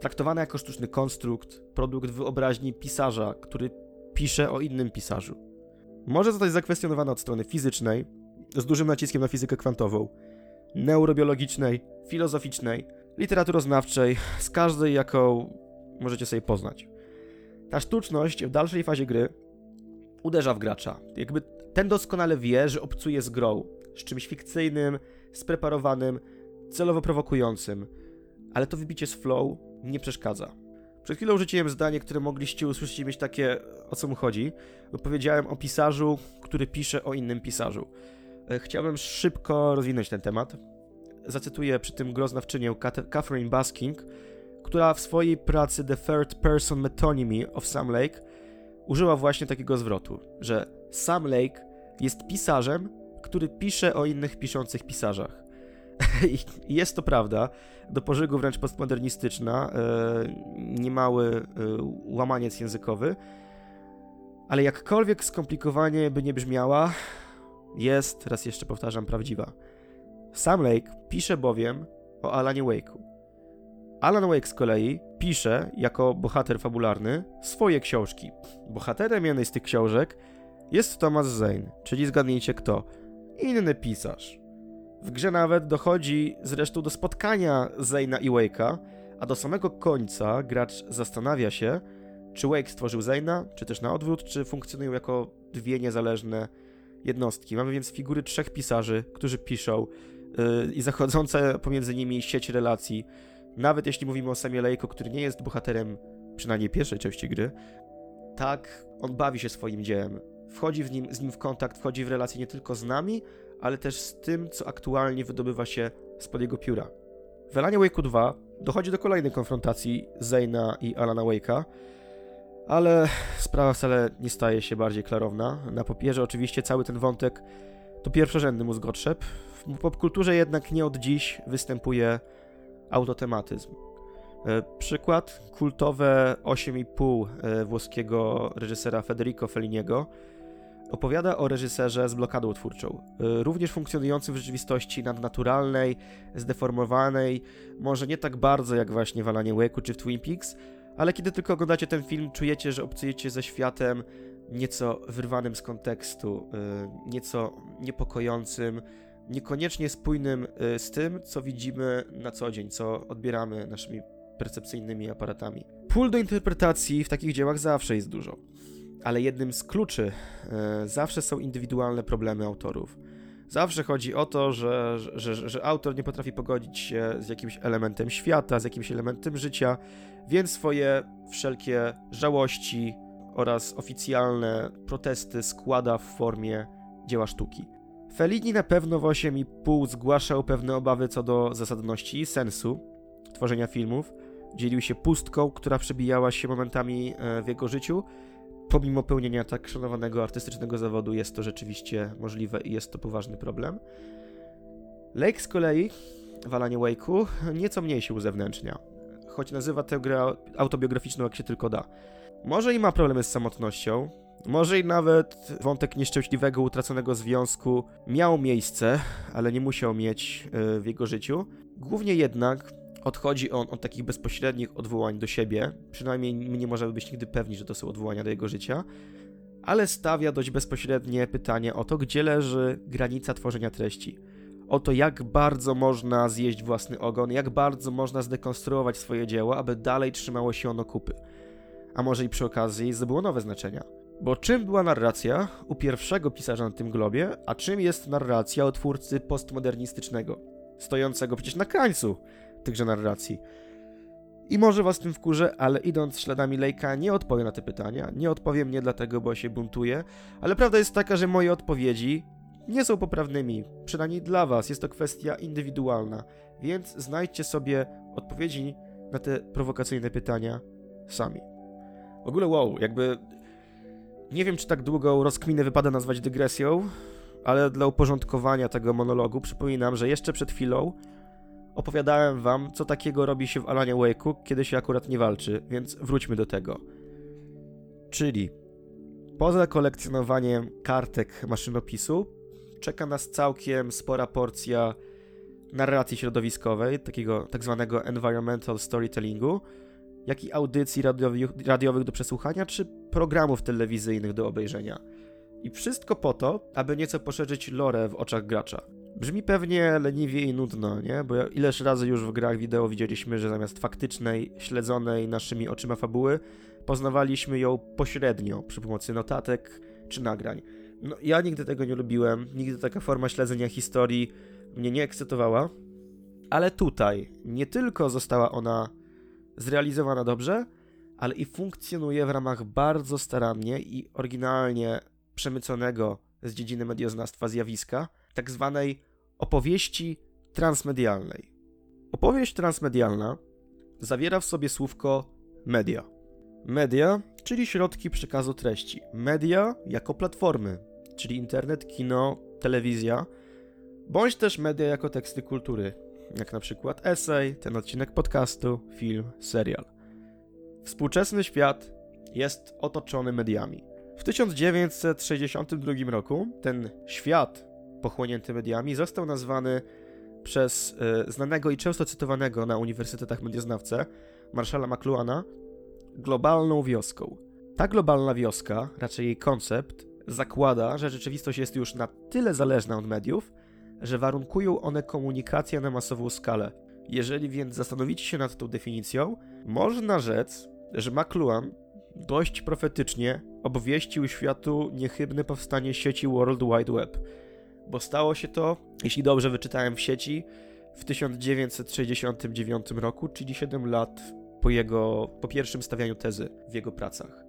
Traktowana jako sztuczny konstrukt, produkt wyobraźni pisarza, który pisze o innym pisarzu. Może zostać zakwestionowana od strony fizycznej, z dużym naciskiem na fizykę kwantową, neurobiologicznej, filozoficznej, literaturoznawczej, z każdej, jaką możecie sobie poznać. Ta sztuczność w dalszej fazie gry uderza w gracza. Jakby ten doskonale wie, że obcuje z grą, z czymś fikcyjnym, spreparowanym, celowo prowokującym, ale to wybicie z flow nie przeszkadza. Przed chwilą rzuciłem zdanie, które mogliście usłyszeć i mieć takie, o co mu chodzi, powiedziałem o pisarzu, który pisze o innym pisarzu. E, chciałbym szybko rozwinąć ten temat. Zacytuję przy tym groznawczynię Catherine Basking, która w swojej pracy The Third Person Metonymy of Sam Lake użyła właśnie takiego zwrotu, że Sam Lake jest pisarzem, który pisze o innych piszących pisarzach. I jest to prawda, do pożygu wręcz postmodernistyczna, e, niemały e, łamaniec językowy, ale jakkolwiek skomplikowanie by nie brzmiała, jest, raz jeszcze powtarzam, prawdziwa. Sam Lake pisze bowiem o Alanie Wake'u. Alan Wake z kolei pisze, jako bohater fabularny, swoje książki. Bohaterem jednej z tych książek jest Thomas Zane, czyli zgadnijcie kto. Inny pisarz. W grze nawet dochodzi zresztą do spotkania Zane'a i Wake'a, a do samego końca gracz zastanawia się, czy Wake stworzył Zane'a, czy też na odwrót, czy funkcjonują jako dwie niezależne jednostki. Mamy więc figury trzech pisarzy, którzy piszą yy, i zachodzące pomiędzy nimi sieć relacji. Nawet jeśli mówimy o Samie Lejko, który nie jest bohaterem przynajmniej pierwszej części gry, tak on bawi się swoim dziełem. Wchodzi w nim, z nim w kontakt, wchodzi w relacje nie tylko z nami, ale też z tym, co aktualnie wydobywa się spod jego pióra. W Elanie Wake'u 2 dochodzi do kolejnej konfrontacji Zayna i Alana Wake'a, ale sprawa wcale nie staje się bardziej klarowna. Na papierze oczywiście cały ten wątek to pierwszorzędny mózgotrzep. W popkulturze jednak nie od dziś występuje autotematyzm. E, przykład kultowe 8,5 e, włoskiego reżysera Federico Felliniego opowiada o reżyserze z blokadą twórczą, e, również funkcjonującym w rzeczywistości nadnaturalnej, zdeformowanej, może nie tak bardzo jak właśnie w Alanie czy w Twin Peaks, ale kiedy tylko oglądacie ten film, czujecie, że obcujecie ze światem nieco wyrwanym z kontekstu, nieco niepokojącym, niekoniecznie spójnym y, z tym, co widzimy na co dzień, co odbieramy naszymi percepcyjnymi aparatami. Pól do interpretacji w takich dziełach zawsze jest dużo, ale jednym z kluczy y, zawsze są indywidualne problemy autorów. Zawsze chodzi o to, że, że, że, że autor nie potrafi pogodzić się z jakimś elementem świata, z jakimś elementem życia, więc swoje wszelkie żałości oraz oficjalne protesty składa w formie dzieła sztuki. Fellini na pewno w 8,5 zgłaszał pewne obawy co do zasadności i sensu tworzenia filmów. Dzielił się pustką, która przebijała się momentami e, w jego życiu. Pomimo pełnienia tak szanowanego artystycznego zawodu jest to rzeczywiście możliwe i jest to poważny problem. Lake z kolei w Alanie Wake'u nieco mniej się uzewnętrznia choć nazywa tę grę autobiograficzną jak się tylko da. Może i ma problemy z samotnością, może i nawet wątek nieszczęśliwego, utraconego związku miał miejsce, ale nie musiał mieć e, w jego życiu. Głównie jednak odchodzi on od takich bezpośrednich odwołań do siebie, przynajmniej my nie możemy być nigdy pewni, że to są odwołania do jego życia, ale stawia dość bezpośrednie pytanie o to, gdzie leży granica tworzenia treści o to, jak bardzo można zjeść własny ogon, jak bardzo można zdekonstruować swoje dzieło, aby dalej trzymało się ono kupy. A może i przy okazji zdobyło nowe znaczenia. Bo czym była narracja u pierwszego pisarza na tym globie, a czym jest narracja u twórcy postmodernistycznego, stojącego przecież na krańcu tychże narracji? I może was tym wkurzę, ale idąc śladami Lejka nie odpowiem na te pytania. Nie odpowiem nie dlatego, bo się buntuję, ale prawda jest taka, że moje odpowiedzi nie są poprawnymi, przynajmniej dla Was. Jest to kwestia indywidualna, więc znajdźcie sobie odpowiedzi na te prowokacyjne pytania sami. W ogóle, wow, jakby. Nie wiem, czy tak długą rozkminę wypada nazwać dygresją, ale dla uporządkowania tego monologu przypominam, że jeszcze przed chwilą opowiadałem wam, co takiego robi się w Alanie Wake'u, kiedy się akurat nie walczy, więc wróćmy do tego. Czyli poza kolekcjonowaniem kartek maszynopisu, czeka nas całkiem spora porcja narracji środowiskowej, takiego tak zwanego environmental storytellingu, jak i audycji radiowych, radiowych do przesłuchania, czy programów telewizyjnych do obejrzenia. I wszystko po to, aby nieco poszerzyć lore w oczach gracza. Brzmi pewnie leniwie i nudno, nie? Bo ileż razy już w grach wideo widzieliśmy, że zamiast faktycznej, śledzonej naszymi oczyma fabuły, poznawaliśmy ją pośrednio przy pomocy notatek czy nagrań. No, ja nigdy tego nie lubiłem, nigdy taka forma śledzenia historii mnie nie ekscytowała, ale tutaj nie tylko została ona zrealizowana dobrze, ale i funkcjonuje w ramach bardzo starannie i oryginalnie przemyconego z dziedziny medioznawstwa zjawiska, tak zwanej opowieści transmedialnej. Opowieść transmedialna zawiera w sobie słówko media. Media, czyli środki przekazu treści. Media jako platformy, czyli internet, kino, telewizja, bądź też media jako teksty kultury, jak na przykład esej, ten odcinek podcastu, film, serial. Współczesny świat jest otoczony mediami. W 1962 roku ten świat pochłonięty mediami został nazwany przez y, znanego i często cytowanego na uniwersytetach medioznawcę Marszala McLuhana globalną wioską. Ta globalna wioska, raczej jej koncept, zakłada, że rzeczywistość jest już na tyle zależna od mediów, że warunkują one komunikację na masową skalę. Jeżeli więc zastanowicie się nad tą definicją, można rzec, że McLuhan dość profetycznie obwieścił światu niechybne powstanie sieci World Wide Web, bo stało się to, jeśli dobrze wyczytałem w sieci, w 1969 roku, czyli 7 lat po jego, po pierwszym stawianiu tezy w jego pracach.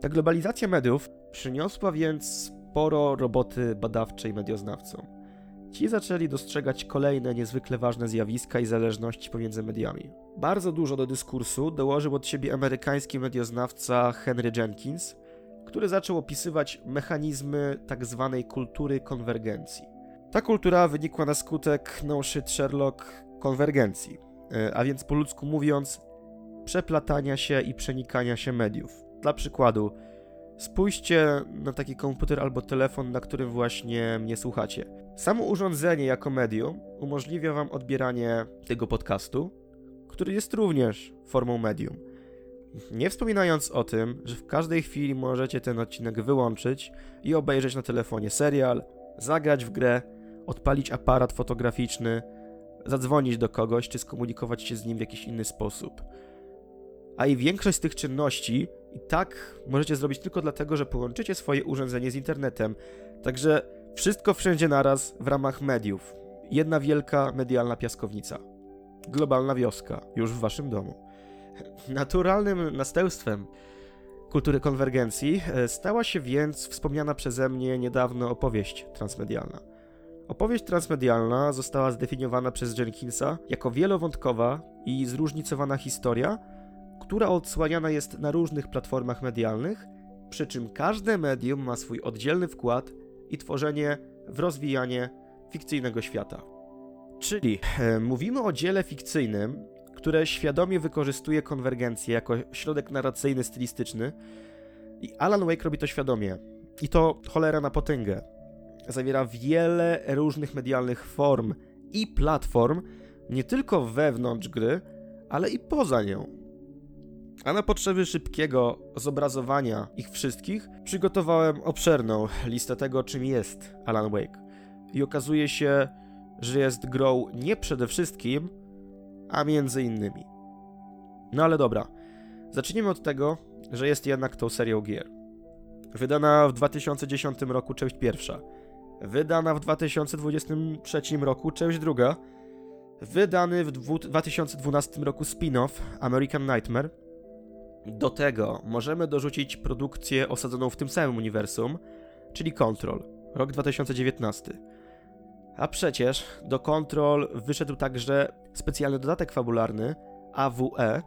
Ta globalizacja mediów przyniosła więc sporo roboty badawczej medioznawcom. Ci zaczęli dostrzegać kolejne niezwykle ważne zjawiska i zależności pomiędzy mediami. Bardzo dużo do dyskursu dołożył od siebie amerykański medioznawca Henry Jenkins, który zaczął opisywać mechanizmy tzw. Tak kultury konwergencji. Ta kultura wynikła na skutek no shit Sherlock konwergencji, e, a więc po ludzku mówiąc, przeplatania się i przenikania się mediów. Dla przykładu, spójrzcie na taki komputer albo telefon, na którym właśnie mnie słuchacie. Samo urządzenie jako medium umożliwia Wam odbieranie tego podcastu, który jest również formą medium. Nie wspominając o tym, że w każdej chwili możecie ten odcinek wyłączyć i obejrzeć na telefonie serial, zagrać w grę, odpalić aparat fotograficzny, zadzwonić do kogoś czy skomunikować się z nim w jakiś inny sposób. A i większość z tych czynności i tak możecie zrobić tylko dlatego, że połączycie swoje urządzenie z internetem. Także wszystko wszędzie naraz w ramach mediów. Jedna wielka medialna piaskownica. Globalna wioska, już w waszym domu. Naturalnym następstwem kultury konwergencji e, stała się więc wspomniana przeze mnie niedawno opowieść transmedialna. Opowieść transmedialna została zdefiniowana przez Jenkinsa jako wielowątkowa i zróżnicowana historia, która odsłaniana jest na różnych platformach medialnych, przy czym każde medium ma swój oddzielny wkład i tworzenie w rozwijanie fikcyjnego świata. Czyli e, mówimy o dziele fikcyjnym, które świadomie wykorzystuje konwergencję jako środek narracyjny, stylistyczny i Alan Wake robi to świadomie. I to cholera na potęgę. Zawiera wiele różnych medialnych form i platform, nie tylko wewnątrz gry, ale i poza nią. A na potrzeby szybkiego zobrazowania ich wszystkich przygotowałem obszerną listę tego, czym jest Alan Wake. I okazuje się, że jest grą nie przede wszystkim, a między innymi. No ale dobra, zacznijmy od tego, że jest jednak tą serią gier. Wydana w 2010 roku część pierwsza, wydana w 2023 roku część druga, wydany w 2012 roku spin-off American Nightmare, do tego możemy dorzucić produkcję osadzoną w tym samym uniwersum, czyli Control, rok 2019. A przecież do Control wyszedł także specjalny dodatek fabularny AWE,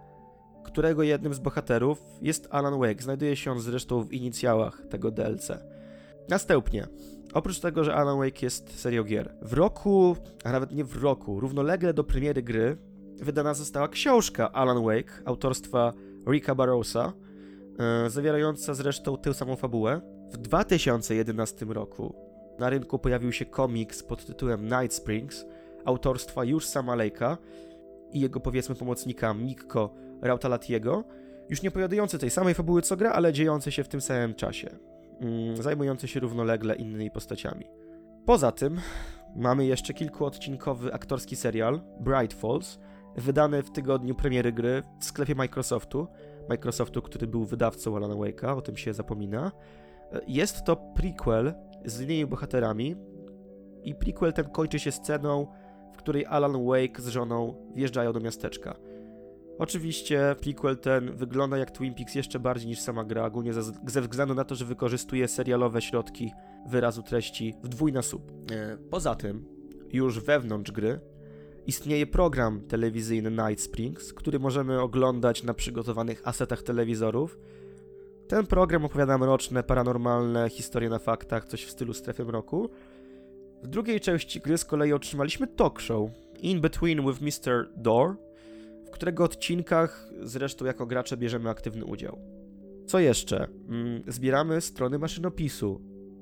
którego jednym z bohaterów jest Alan Wake. Znajduje się on zresztą w inicjałach tego DLC. Następnie, oprócz tego, że Alan Wake jest serią gier, w roku, a nawet nie w roku, równolegle do premiery gry, wydana została książka Alan Wake autorstwa Rika Barrowsa, e, zawierająca zresztą tę samą fabułę. W 2011 roku na rynku pojawił się komiks pod tytułem Night Springs autorstwa już sama Lejka i jego powiedzmy pomocnika Mikko Rautalatiego, już nie opowiadający tej samej fabuły co gra, ale dziejący się w tym samym czasie, mm, zajmujący się równolegle innymi postaciami. Poza tym mamy jeszcze kilkuodcinkowy aktorski serial Bright Falls, wydany w tygodniu premiery gry w sklepie Microsoftu, Microsoftu, który był wydawcą Alana Wake'a, o tym się zapomina. Jest to prequel z innymi bohaterami i prequel ten kończy się sceną, w której Alan Wake z żoną wjeżdżają do miasteczka. Oczywiście prequel ten wygląda jak Twin Peaks jeszcze bardziej niż sama gra, ogólnie ze, ze względu na to, że wykorzystuje serialowe środki wyrazu treści w dwójnasób. E, poza tym, już wewnątrz gry istnieje program telewizyjny Night Springs, który możemy oglądać na przygotowanych asetach telewizorów. Ten program opowiada mroczne, paranormalne historie na faktach, coś w stylu strefy mroku. W drugiej części gry z kolei otrzymaliśmy talk show In Between with Mr. Door, w którego odcinkach zresztą jako gracze bierzemy aktywny udział. Co jeszcze? Mm, zbieramy strony maszynopisu.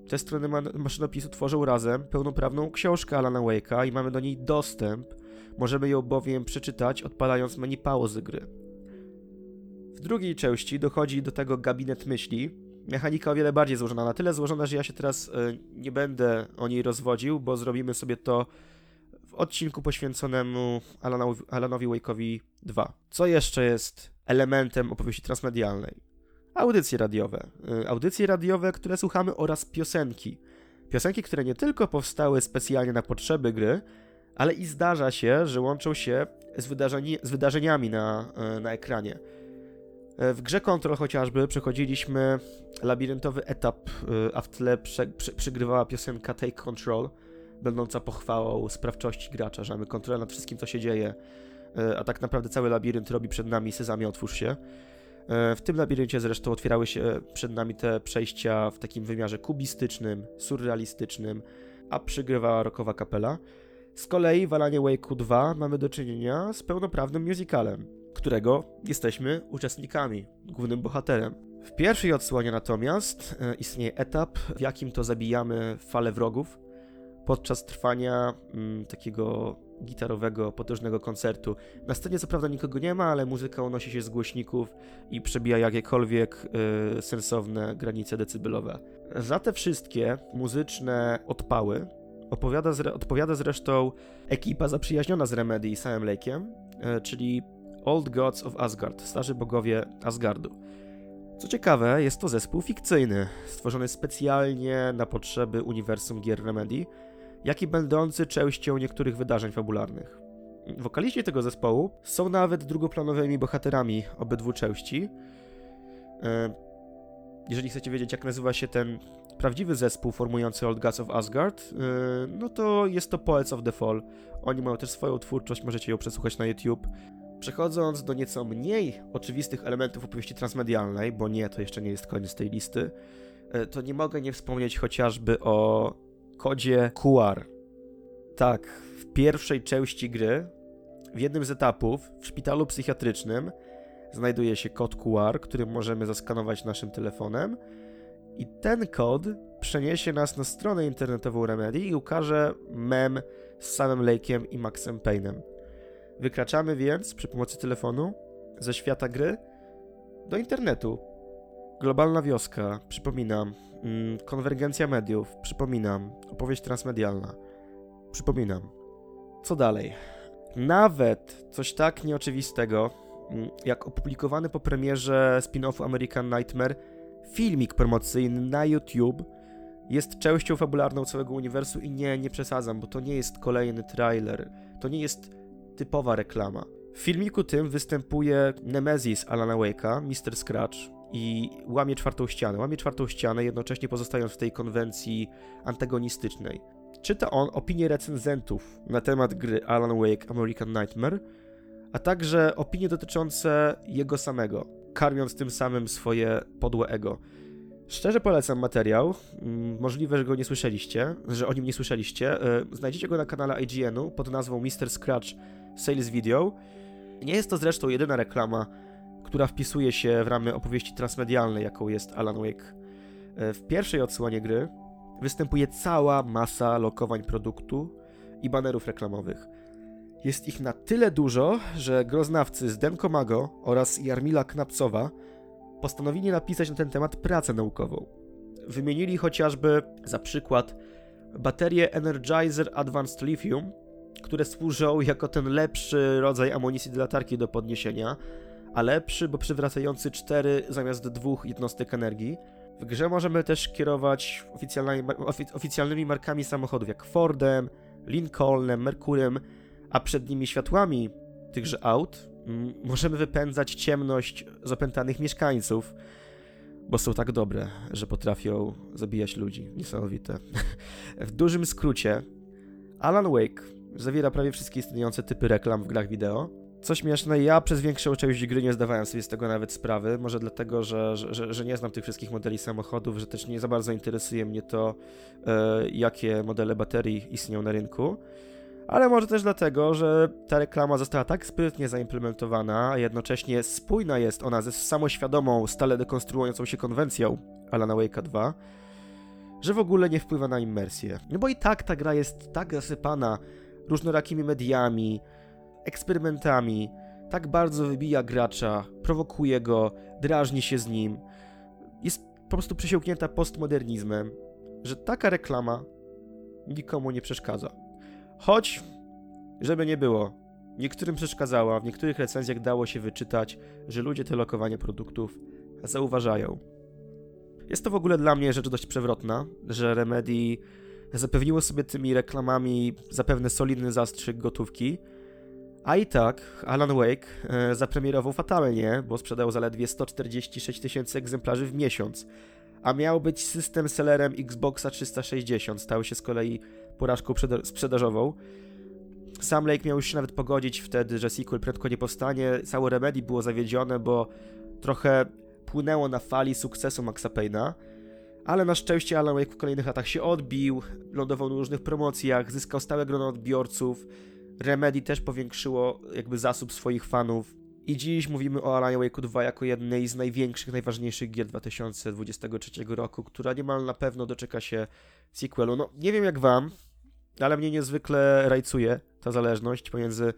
Te strony ma maszynopisu tworzą razem pełnoprawną książkę Alana Wake'a i mamy do niej dostęp. Możemy ją bowiem przeczytać odpalając menu pauzy gry. W drugiej części dochodzi do tego gabinet myśli. Mechanika o wiele bardziej złożona, na tyle złożona, że ja się teraz y, nie będę o niej rozwodził, bo zrobimy sobie to w odcinku poświęconemu Alanowi, Wake'owi 2. Co jeszcze jest elementem opowieści transmedialnej? Audycje radiowe. Y, audycje radiowe, które słuchamy oraz piosenki. Piosenki, które nie tylko powstały specjalnie na potrzeby gry, ale i zdarza się, że łączą się z, wydarzeni z wydarzeniami na, y, na ekranie. Y, w grze Control chociażby przechodziliśmy labiryntowy etap, a w tle przygrywała piosenka Take Control, będąca pochwałą sprawczości gracza, że mamy kontrolę nad wszystkim, co się dzieje, a tak naprawdę cały labirynt robi przed nami Sezamie, otwórz się. W tym labiryncie zresztą otwierały się przed nami te przejścia w takim wymiarze kubistycznym, surrealistycznym, a przygrywała rockowa kapela. Z kolei w Alanie Wake'u 2 mamy do czynienia z pełnoprawnym musicalem, którego jesteśmy uczestnikami, głównym bohaterem. W pierwszej odsłonie natomiast e, istnieje etap, w jakim to zabijamy falę wrogów podczas trwania mm, takiego gitarowego, potężnego koncertu. Na scenie co prawda nikogo nie ma, ale muzyka unosi się z głośników i przebija jakiekolwiek y, sensowne granice decybelowe. Za te wszystkie muzyczne odpały opowiada zre odpowiada zresztą ekipa zaprzyjaźniona z Remedy i Sam Lake'iem, y, czyli Old Gods of Asgard, starzy bogowie Asgardu. Co ciekawe, jest to zespół fikcyjny, stworzony specjalnie na potrzeby uniwersum gier Remedy, jak i będący częścią niektórych wydarzeń fabularnych. Wokaliści tego zespołu są nawet drugoplanowymi bohaterami obydwu części. E, jeżeli chcecie wiedzieć, jak nazywa się ten prawdziwy zespół formujący Old Gods of Asgard, e, no to jest to Poets of the Fall. Oni mają też swoją twórczość, możecie ją przesłuchać na YouTube. Przechodząc do nieco mniej oczywistych elementów opowieści transmedialnej, bo nie, to jeszcze nie jest koniec tej listy, e, to nie mogę nie wspomnieć chociażby o kodzie QR. Tak, w pierwszej części gry, w jednym z etapów, w szpitalu psychiatrycznym, znajduje się kod QR, który możemy zaskanować naszym telefonem i ten kod przeniesie nas na stronę internetową Remedy i ukaże mem z samym Lake'iem i Maxem Payne'em. Wykraczamy więc przy pomocy telefonu ze świata gry do internetu. Globalna wioska, przypominam, Mm, konwergencja mediów, przypominam. Opowieść transmedialna, przypominam. Co dalej? Nawet coś tak nieoczywistego, mm, jak opublikowany po premierze spin-offu American Nightmare filmik promocyjny na YouTube jest częścią fabularną całego uniwersu i nie, nie przesadzam, bo to nie jest kolejny trailer, to nie jest typowa reklama. W filmiku tym występuje Nemesis Alana Wake'a, Mr. Scratch, i łamie czwartą ścianę. Łamie czwartą ścianę, jednocześnie pozostając w tej konwencji antagonistycznej. Czyta on opinie recenzentów na temat gry Alan Wake American Nightmare, a także opinie dotyczące jego samego, karmiąc tym samym swoje podłe ego. Szczerze polecam materiał. Mm, możliwe, że go nie słyszeliście, że o nim nie słyszeliście. E, znajdziecie go na kanale IGN-u pod nazwą Mr. Scratch Sales Video. Nie jest to zresztą jedyna reklama która wpisuje się w ramy opowieści transmedialnej, jaką jest Alan Wake. E, w pierwszej odsłonie gry występuje cała masa lokowań produktu i banerów reklamowych. Jest ich na tyle dużo, że groznawcy z Denkomago oraz Jarmila Knapcowa postanowili napisać na ten temat pracę naukową. Wymienili chociażby za przykład baterie Energizer Advanced Lithium, które służą jako ten lepszy rodzaj amunicji do latarki do podniesienia, a lepszy, bo przywracający 4 zamiast 2 jednostek energii. W grze możemy też kierować oficjalnymi, oficjalnymi markami samochodów jak Fordem, Lincolnem, Merkurem, a przed nimi światłami tychże aut możemy wypędzać ciemność z opętanych mieszkańców, bo są tak dobre, że potrafią zabijać ludzi. Niesamowite. w dużym skrócie, Alan Wake zawiera prawie wszystkie istniejące typy reklam w grach wideo. Co śmieszne, ja przez większą część gry nie zdawałem sobie z tego nawet sprawy. Może dlatego, że, że, że nie znam tych wszystkich modeli samochodów, że też nie za bardzo interesuje mnie to, e, jakie modele baterii istnieją na rynku. Ale może też dlatego, że ta reklama została tak sprytnie zaimplementowana, a jednocześnie spójna jest ona ze samoświadomą, stale dekonstruującą się konwencją Alana Wake'a 2, że w ogóle nie wpływa na immersję. No bo i tak ta gra jest tak zasypana różnorakimi mediami, eksperymentami, tak bardzo wybija gracza, prowokuje go, drażni się z nim. Jest po prostu przesiąknięta postmodernizmem, że taka reklama nikomu nie przeszkadza. Choć, żeby nie było, niektórym przeszkadzała, w niektórych recenzjach dało się wyczytać, że ludzie te lokowanie produktów zauważają. Jest to w ogóle dla mnie rzecz dość przewrotna, że Remedy zapewniło sobie tymi reklamami zapewne solidny zastrzyk gotówki, a i tak Alan Wake e, zapremierował fatalnie, bo sprzedał zaledwie 146 tysięcy egzemplarzy w miesiąc, a miał być system sellerem Xboxa 360, stał się z kolei porażką sprzedażową. Sam Lake miał już się nawet pogodzić wtedy, że sequel prędko nie powstanie. Całe Remedy było zawiedzione, bo trochę płynęło na fali sukcesu Maxa Payne'a. Ale na szczęście Alan Wake w kolejnych latach się odbił, lądował na różnych promocjach, zyskał stałe grono odbiorców. Remedy też powiększyło jakby zasób swoich fanów. I dziś mówimy o Alan Wake 2 jako jednej z największych, najważniejszych gier 2023 roku, która niemal na pewno doczeka się sequelu. No, nie wiem jak wam, ale mnie niezwykle rajcuje ta zależność pomiędzy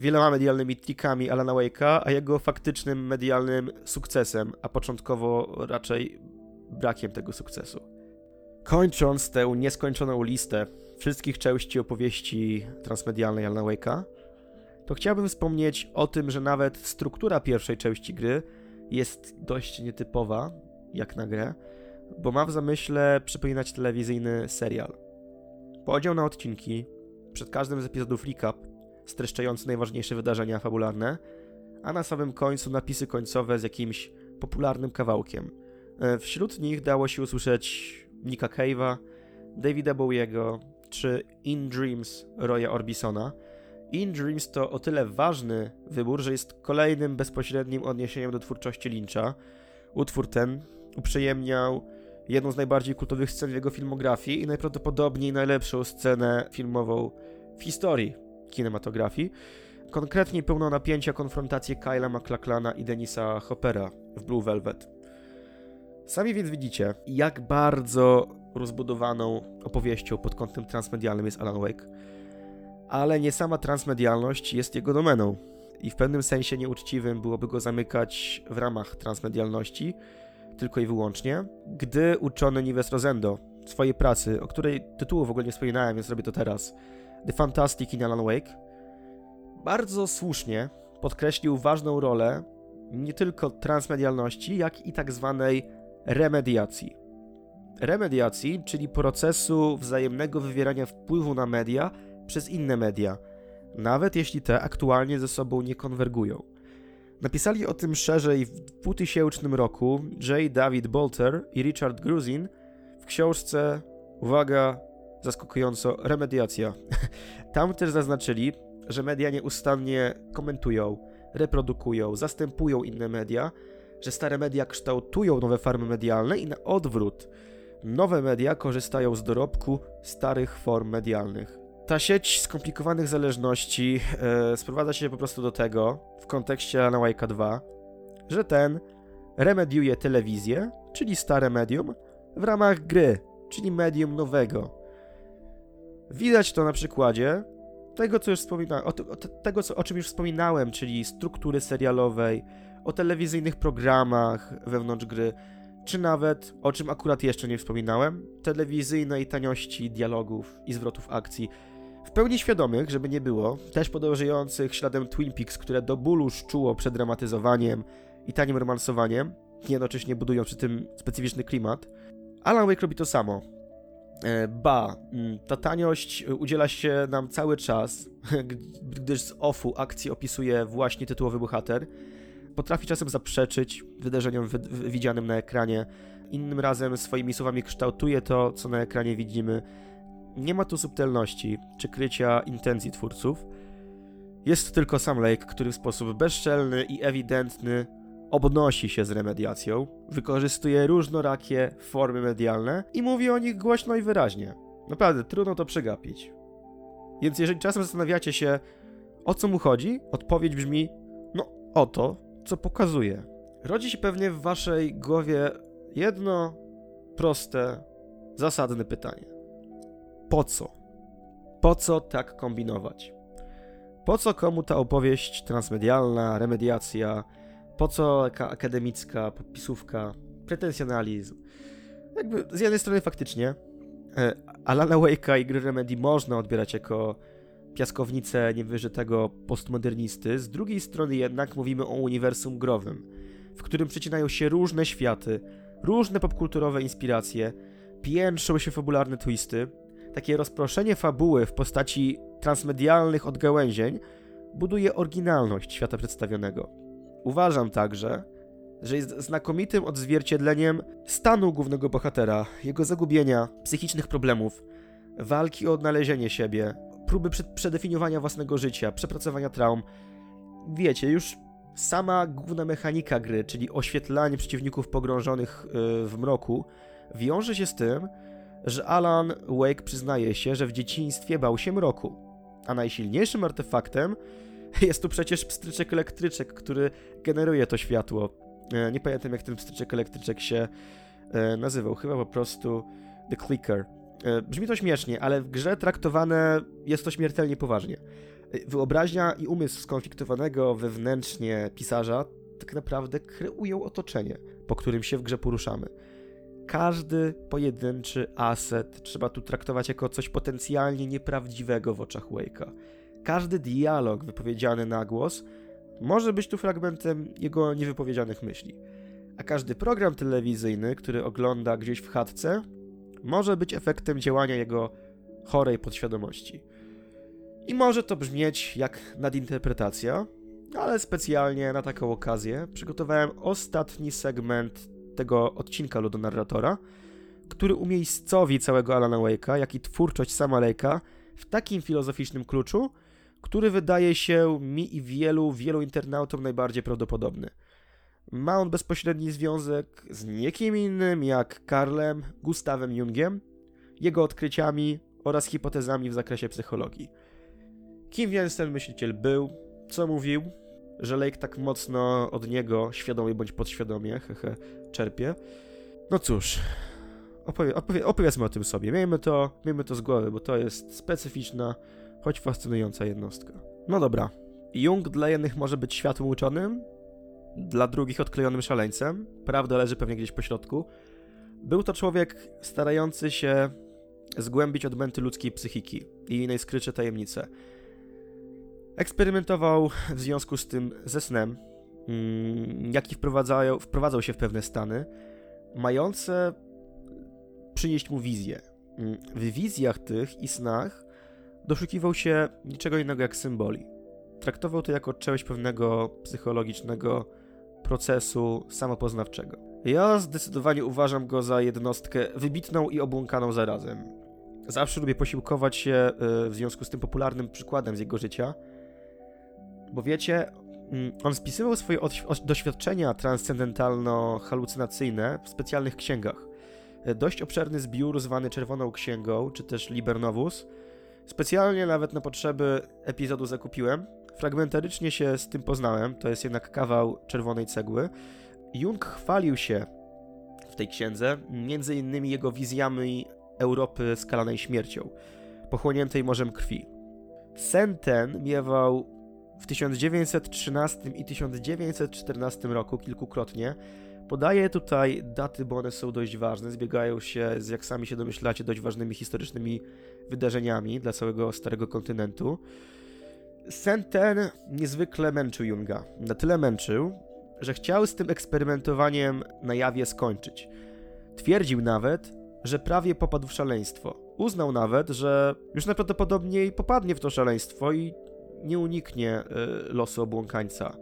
wieloma medialnymi trikami Alana Wake'a, a jego faktycznym medialnym sukcesem, a początkowo raczej brakiem tego sukcesu. Kończąc tę nieskończoną listę wszystkich części opowieści transmedialnej Alana Wake'a, to chciałbym wspomnieć o tym, że nawet struktura pierwszej części gry jest dość nietypowa, jak na grę, bo ma w zamyśle przypominać telewizyjny serial. Podział na odcinki, przed każdym z epizodów recap, streszczający najważniejsze wydarzenia fabularne, a na samym końcu napisy końcowe z jakimś popularnym kawałkiem. E, wśród nich dało się usłyszeć Nicka Cave'a, Davida Bowiego czy In Dreams Roya Orbisona. In Dreams to o tyle ważny wybór, że jest kolejnym bezpośrednim odniesieniem do twórczości Lyncha. Utwór ten uprzyjemniał jedną z najbardziej kultowych scen w jego filmografii i najprawdopodobniej najlepszą scenę filmową w historii kinematografii. Konkretnie pełną napięcia konfrontację Kyla MacLachlana i Denisa Hoppera w Blue Velvet. Sami więc widzicie, jak bardzo rozbudowaną opowieścią pod kątem transmedialnym jest Alan Wake. Ale nie sama transmedialność jest jego domeną. I w pewnym sensie nieuczciwym byłoby go zamykać w ramach transmedialności, tylko i wyłącznie, gdy uczony Nives Rosendo swojej pracy, o której tytułu w ogóle nie wspominałem, więc zrobię to teraz, The Fantastic in Alan Wake, bardzo słusznie podkreślił ważną rolę nie tylko transmedialności, jak i tak zwanej remediacji. Remediacji, czyli procesu wzajemnego wywierania wpływu na media przez inne media, nawet jeśli te aktualnie ze sobą nie konwergują. Napisali o tym szerzej w 2000 roku J. David Bolter i Richard Gruzin w książce, uwaga, zaskakująco, Remediacja. Tam też zaznaczyli, że media nieustannie komentują, reprodukują, zastępują inne media, że stare media kształtują nowe farmy medialne i na odwrót, nowe media korzystają z dorobku starych form medialnych. Ta sieć skomplikowanych zależności e, sprowadza się po prostu do tego, w kontekście Alan Wake'a 2, że ten remediuje telewizję, czyli stare medium, w ramach gry, czyli medium nowego. Widać to na przykładzie tego, co już wspominałem, o, o, tego, co, o czym już wspominałem, czyli struktury serialowej, o telewizyjnych programach wewnątrz gry, czy nawet, o czym akurat jeszcze nie wspominałem, telewizyjnej taniości dialogów i zwrotów akcji. W pełni świadomych, żeby nie było, też podążających śladem Twin Peaks, które do bólu szczuło przed dramatyzowaniem i tanim romansowaniem, jednocześnie budując przy tym specyficzny klimat, Alan Wake robi to samo. E, ba, mm, ta taniość udziela się nam cały czas, gdyż z offu akcji opisuje właśnie tytułowy bohater. Potrafi czasem zaprzeczyć wydarzeniom widzianym na ekranie, innym razem swoimi słowami kształtuje to, co na ekranie widzimy. Nie ma tu subtelności czy krycia intencji twórców. Jest tylko sam Lake, który w sposób bezczelny i ewidentny obnosi się z remediacją, wykorzystuje różnorakie formy medialne i mówi o nich głośno i wyraźnie. Naprawdę, trudno to przegapić. Więc jeżeli czasem zastanawiacie się, o co mu chodzi, odpowiedź brzmi: No, o to, co pokazuje. Rodzi się pewnie w waszej głowie jedno proste, zasadne pytanie: Po co? Po co tak kombinować? Po co komu ta opowieść transmedialna, remediacja, po co akademicka podpisówka, pretensjonalizm? Jakby z jednej strony faktycznie e, Alana Wake'a i gry Remedy można odbierać jako piaskownicę niewyżytego postmodernisty, z drugiej strony jednak mówimy o uniwersum growym, w którym przecinają się różne światy, różne popkulturowe inspiracje, piętrzą się fabularne twisty, takie rozproszenie fabuły w postaci transmedialnych odgałęzień buduje oryginalność świata przedstawionego. Uważam także, że jest znakomitym odzwierciedleniem stanu głównego bohatera, jego zagubienia, psychicznych problemów, walki o odnalezienie siebie, próby przedefiniowania własnego życia, przepracowania traum. Wiecie, już sama główna mechanika gry, czyli oświetlanie przeciwników pogrążonych y, w mroku, wiąże się z tym, że Alan Wake przyznaje się, że w dzieciństwie bał się mroku, a najsilniejszym artefaktem Jest tu przecież pstryczek elektryczek, który generuje to światło. E, nie pamiętam jak ten pstryczek elektryczek się e, nazywał. Chyba po prostu The Clicker. E, brzmi to śmiesznie, ale w grze traktowane jest to śmiertelnie poważnie. Wyobraźnia i umysł skonfliktowanego wewnętrznie pisarza tak naprawdę kreują otoczenie, po którym się w grze poruszamy. Każdy pojedynczy aset trzeba tu traktować jako coś potencjalnie nieprawdziwego w oczach Wake'a. Każdy dialog wypowiedziany na głos może być tu fragmentem jego niewypowiedzianych myśli. A każdy program telewizyjny, który ogląda gdzieś w chatce, może być efektem działania jego chorej podświadomości. I może to brzmieć jak nadinterpretacja, ale specjalnie na taką okazję przygotowałem ostatni segment tego odcinka ludonarratora, który umiejscowi całego Alana Wake'a, jak i twórczość sama Lake'a w takim filozoficznym kluczu, który wydaje się mi i wielu, wielu internautom najbardziej prawdopodobny. Ma on bezpośredni związek z niekim innym jak Karlem Gustawem Jungiem, jego odkryciami oraz hipotezami w zakresie psychologii. Kim więc ten myśliciel był, co mówił, że Lake tak mocno od niego, świadomie bądź podświadomie, hehe, czerpie. No cóż, opowie, opowie, opowiedzmy o tym sobie. Miejmy to, miejmy to z głowy, bo to jest specyficzna choć fascynująca jednostka. No dobra. Jung dla jednych może być światłym uczonym, dla drugich odklejonym szaleńcem. Prawda leży pewnie gdzieś po środku. Był to człowiek starający się zgłębić odmęty ludzkiej psychiki i jej najskrytsze tajemnice. Eksperymentował w związku z tym ze snem, mm, jaki wprowadzają, wprowadzał się w pewne stany, mające przynieść mu wizję. Mm, w wizjach tych i snach doszukiwał się niczego innego jak symboli. Traktował to jako część pewnego psychologicznego procesu samopoznawczego. Ja zdecydowanie uważam go za jednostkę wybitną i obłąkaną zarazem. Zawsze lubię posiłkować się e, w związku z tym popularnym przykładem z jego życia, bo wiecie, mm, on spisywał swoje doświadczenia transcendentalno-halucynacyjne w specjalnych księgach. E, dość obszerny zbiór zwany Czerwoną Księgą, czy też Liber Novus, Specjalnie nawet na potrzeby epizodu zakupiłem. Fragmentarycznie się z tym poznałem, to jest jednak kawał czerwonej cegły. Jung chwalił się w tej księdze, między innymi jego wizjami Europy skalanej śmiercią, pochłoniętej morzem krwi. Sen ten miewał w 1913 i 1914 roku kilkukrotnie. Podaję tutaj daty, bo one są dość ważne, zbiegają się z, jak sami się domyślacie, dość ważnymi historycznymi wydarzeniami dla całego Starego Kontynentu. Sen ten niezwykle męczył Junga. Na tyle męczył, że chciał z tym eksperymentowaniem na jawie skończyć. Twierdził nawet, że prawie popadł w szaleństwo. Uznał nawet, że już najprawdopodobniej popadnie w to szaleństwo i nie uniknie y, losu obłąkańca.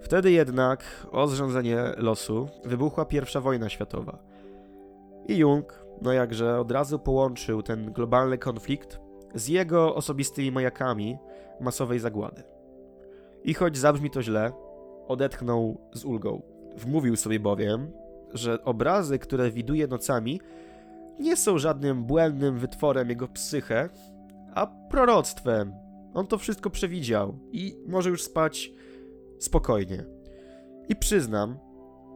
Wtedy jednak o zrządzenie losu wybuchła pierwsza wojna światowa. I Jung, no jakże, od razu połączył ten globalny konflikt z jego osobistymi majakami masowej zagłady. I choć zabrzmi to źle, odetchnął z ulgą. Wmówił sobie bowiem, że obrazy, które widuje nocami, nie są żadnym błędnym wytworem jego psyche, a proroctwem. On to wszystko przewidział i może już spać spokojnie. I przyznam,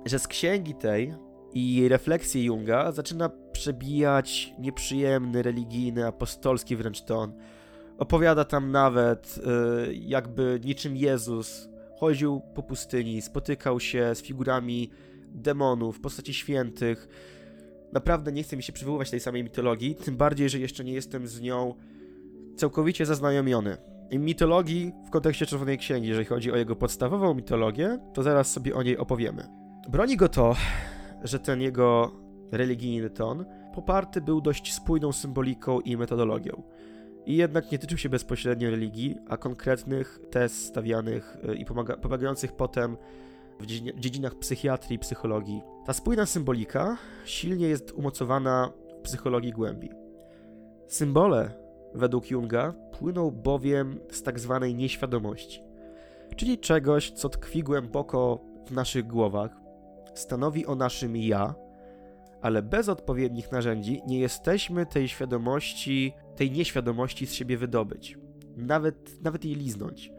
że z księgi tej i refleksji Junga zaczyna przebijać nieprzyjemny, religijny, apostolski wręcz ton. Opowiada tam nawet, yy, jakby niczym Jezus chodził po pustyni, spotykał się z figurami demonów, postaci świętych. Naprawdę nie chcę mi się przywoływać tej samej mitologii, tym bardziej, że jeszcze nie jestem z nią całkowicie zaznajomiony. I mitologii w kontekście Czerwonej Księgi, jeżeli chodzi o jego podstawową mitologię, to zaraz sobie o niej opowiemy. Broni go to, że ten jego religijny ton poparty był dość spójną symboliką i metodologią. I jednak nie tyczył się bezpośrednio religii, a konkretnych tez stawianych y, i pomaga pomagających potem w dziedzinach psychiatrii i psychologii. Ta spójna symbolika silnie jest umocowana w psychologii głębi. Symbole, według Junga, płyną bowiem z tak zwanej nieświadomości, czyli czegoś, co tkwi głęboko w naszych głowach, stanowi o naszym ja, ale bez odpowiednich narzędzi nie jesteśmy tej świadomości, tej nieświadomości z siebie wydobyć, nawet, nawet jej liznąć.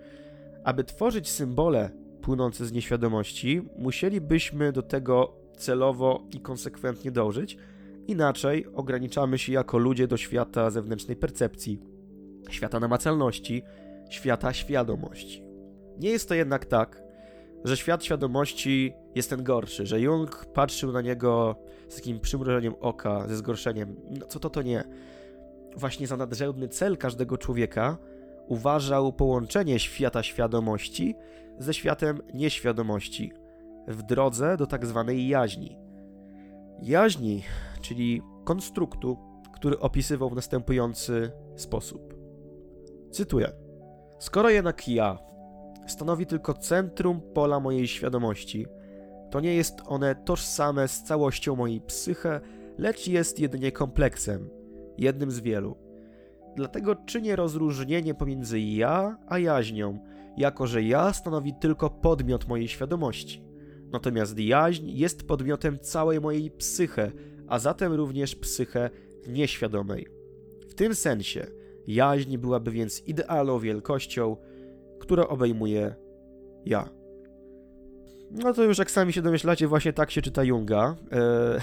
Aby tworzyć symbole płynące z nieświadomości, musielibyśmy do tego celowo i konsekwentnie dążyć, inaczej ograniczamy się jako ludzie do świata zewnętrznej percepcji, świata namacalności, świata świadomości. Nie jest to jednak tak, że świat świadomości jest ten gorszy, że Jung patrzył na niego z takim przymrużeniem oka, ze zgorszeniem. No co to to nie? Właśnie za nadrzędny cel każdego człowieka uważał połączenie świata świadomości ze światem nieświadomości w drodze do tak zwanej jaźni. Jaźni, czyli konstruktu, który opisywał w następujący sposób. Cytuję: Skoro jednak ja stanowi tylko centrum pola mojej świadomości, to nie jest one tożsame z całością mojej psyche, lecz jest jedynie kompleksem, jednym z wielu. Dlatego czynię rozróżnienie pomiędzy ja a jaźnią, jako że ja stanowi tylko podmiot mojej świadomości. Natomiast jaźń jest podmiotem całej mojej psyche, a zatem również psyche nieświadomej. W tym sensie jaźń byłaby więc idealną wielkością, która obejmuje ja. No to już jak sami się domyślacie, właśnie tak się czyta Junga. E,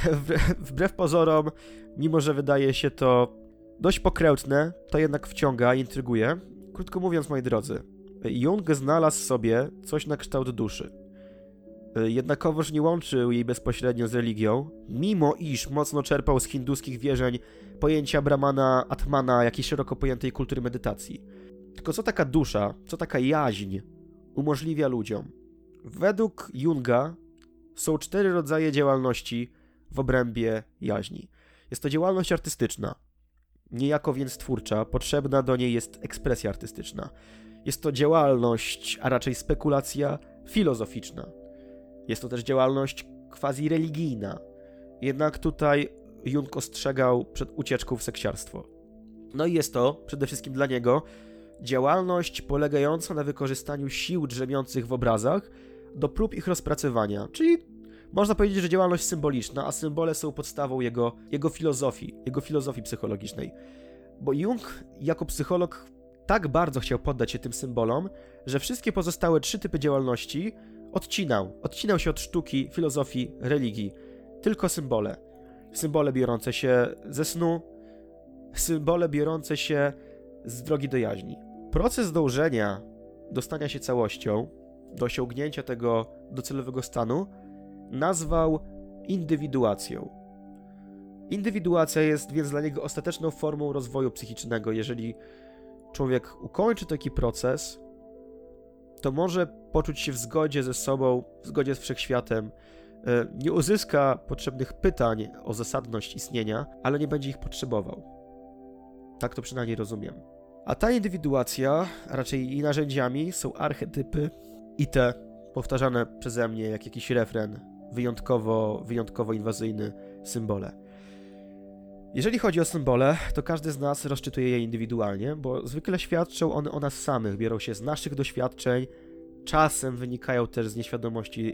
wbrew pozorom, mimo że wydaje się to dość pokrętne, to jednak wciąga i intryguje. Krótko mówiąc, moi drodzy, Jung znalazł sobie coś na kształt duszy. E, jednakowoż nie łączył jej bezpośrednio z religią, mimo iż mocno czerpał z hinduskich wierzeń pojęcia Brahmana, Atmana, jakiejś szeroko pojętej kultury medytacji. Tylko co taka dusza, co taka jaźń umożliwia ludziom? Według Junga są cztery rodzaje działalności w obrębie jaźni. Jest to działalność artystyczna, niejako więc twórcza, potrzebna do niej jest ekspresja artystyczna. Jest to działalność, a raczej spekulacja filozoficzna. Jest to też działalność quasi religijna. Jednak tutaj Jung ostrzegał przed ucieczką w seksiarstwo. No i jest to przede wszystkim dla niego działalność polegająca na wykorzystaniu sił drzemiących w obrazach do prób ich rozpracowania, czyli można powiedzieć, że działalność symboliczna, a symbole są podstawą jego, jego filozofii, jego filozofii psychologicznej. Bo Jung jako psycholog tak bardzo chciał poddać się tym symbolom, że wszystkie pozostałe trzy typy działalności odcinał. Odcinał się od sztuki, filozofii, religii. Tylko symbole. Symbole biorące się ze snu, symbole biorące się z drogi do jaźni. Proces dążenia do stania się całością, do osiągnięcia tego docelowego stanu, nazwał indywiduacją. Indywiduacja jest więc dla niego ostateczną formą rozwoju psychicznego. Jeżeli człowiek ukończy taki proces, to może poczuć się w zgodzie ze sobą, w zgodzie z wszechświatem, e, nie uzyska potrzebnych pytań o zasadność istnienia, ale nie będzie ich potrzebował. Tak to przynajmniej rozumiem. A ta indywiduacja, a raczej jej narzędziami są archetypy i te powtarzane przeze mnie jak jakiś refren, wyjątkowo, wyjątkowo inwazyjny symbole. Jeżeli chodzi o symbole, to każdy z nas rozczytuje je indywidualnie, bo zwykle świadczą one o nas samych, biorą się z naszych doświadczeń, czasem wynikają też z nieświadomości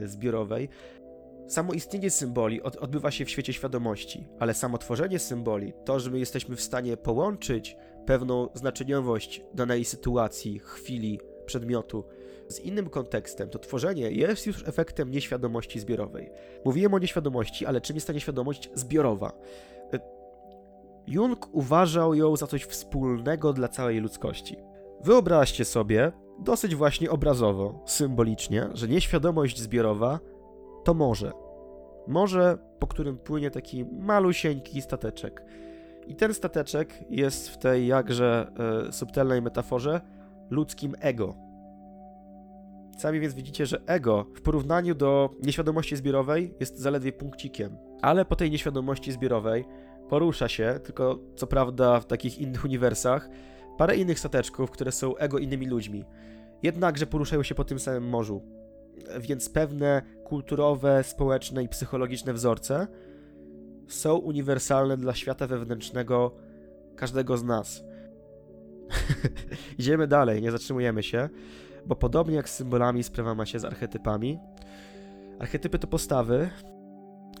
yy, zbiorowej. Samo istnienie symboli od, odbywa się w świecie świadomości, ale samo tworzenie symboli, to, że my jesteśmy w stanie połączyć pewną znaczeniowość danej sytuacji, chwili, przedmiotu z innym kontekstem, to tworzenie jest już efektem nieświadomości zbiorowej. Mówiłem o nieświadomości, ale czym jest ta nieświadomość zbiorowa? Y, Jung uważał ją za coś wspólnego dla całej ludzkości. Wyobraźcie sobie, dosyć właśnie obrazowo, symbolicznie, że nieświadomość zbiorowa to morze. Morze, po którym płynie taki malusieńki stateczek. I ten stateczek jest w tej jakże e, subtelnej metaforze ludzkim ego. Sami więc widzicie, że ego w porównaniu do nieświadomości zbiorowej jest zaledwie punkcikiem. Ale po tej nieświadomości zbiorowej porusza się, tylko co prawda w takich innych uniwersach, parę innych stateczków, które są ego innymi ludźmi. Jednakże poruszają się po tym samym morzu. Więc pewne kulturowe, społeczne i psychologiczne wzorce są uniwersalne dla świata wewnętrznego każdego z nas. Idziemy dalej, nie zatrzymujemy się, bo podobnie jak z symbolami, sprawa ma się z archetypami. Archetypy to postawy,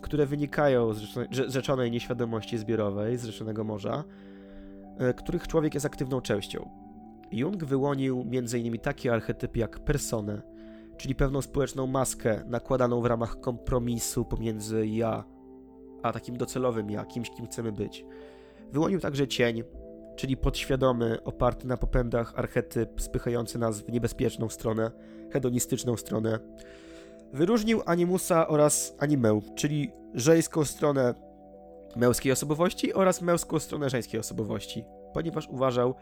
które wynikają z rzeczonej nieświadomości zbiorowej, z rzeczonego morza, e, których człowiek jest aktywną częścią. Jung wyłonił m.in. takie archetypy jak personę, czyli pewną społeczną maskę nakładaną w ramach kompromisu pomiędzy ja a takim docelowym ja, kimś, kim chcemy być. Wyłonił także cień, czyli podświadomy, oparty na popędach archetyp spychający nas w niebezpieczną stronę, hedonistyczną stronę. Wyróżnił animusa oraz animę, czyli żeńską stronę męskiej osobowości oraz męską stronę żeńskiej osobowości, ponieważ uważał,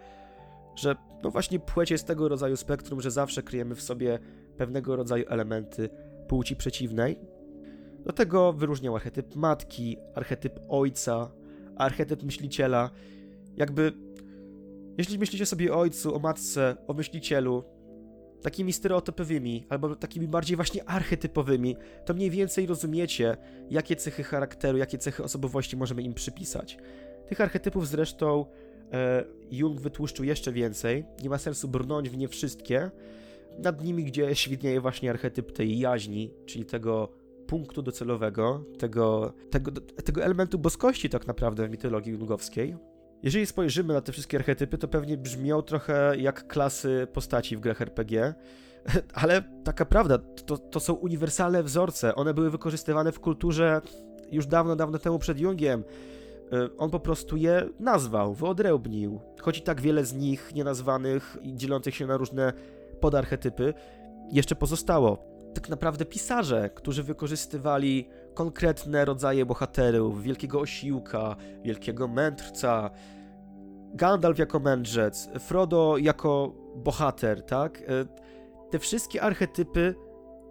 że no właśnie płeć jest tego rodzaju spektrum, że zawsze kryjemy w sobie pewnego rodzaju elementy płci przeciwnej. Do tego wyróżniał archetyp matki, archetyp ojca, archetyp myśliciela. Jakby, jeśli myślicie sobie o ojcu, o matce, o myślicielu, takimi stereotypowymi, albo takimi bardziej właśnie archetypowymi, to mniej więcej rozumiecie, jakie cechy charakteru, jakie cechy osobowości możemy im przypisać. Tych archetypów zresztą e, Jung wytłuszczył jeszcze więcej, nie ma sensu brnąć w nie wszystkie. Nad nimi gdzie widnieje właśnie archetyp tej jaźni, czyli tego punktu docelowego, tego, tego, tego elementu boskości tak naprawdę w mitologii jungowskiej. Jeżeli spojrzymy na te wszystkie archetypy, to pewnie brzmią trochę jak klasy postaci w grach RPG, ale taka prawda, to, to są uniwersalne wzorce. One były wykorzystywane w kulturze już dawno, dawno temu przed Jungiem. Y, on po prostu je nazwał, wyodrębnił. Choć i tak wiele z nich nienazwanych i dzielących się na różne podarchetypy jeszcze pozostało tak naprawdę pisarze, którzy wykorzystywali konkretne rodzaje bohaterów, wielkiego osiłka, wielkiego mędrca, Gandalf jako mędrzec, Frodo jako bohater, tak? E, te wszystkie archetypy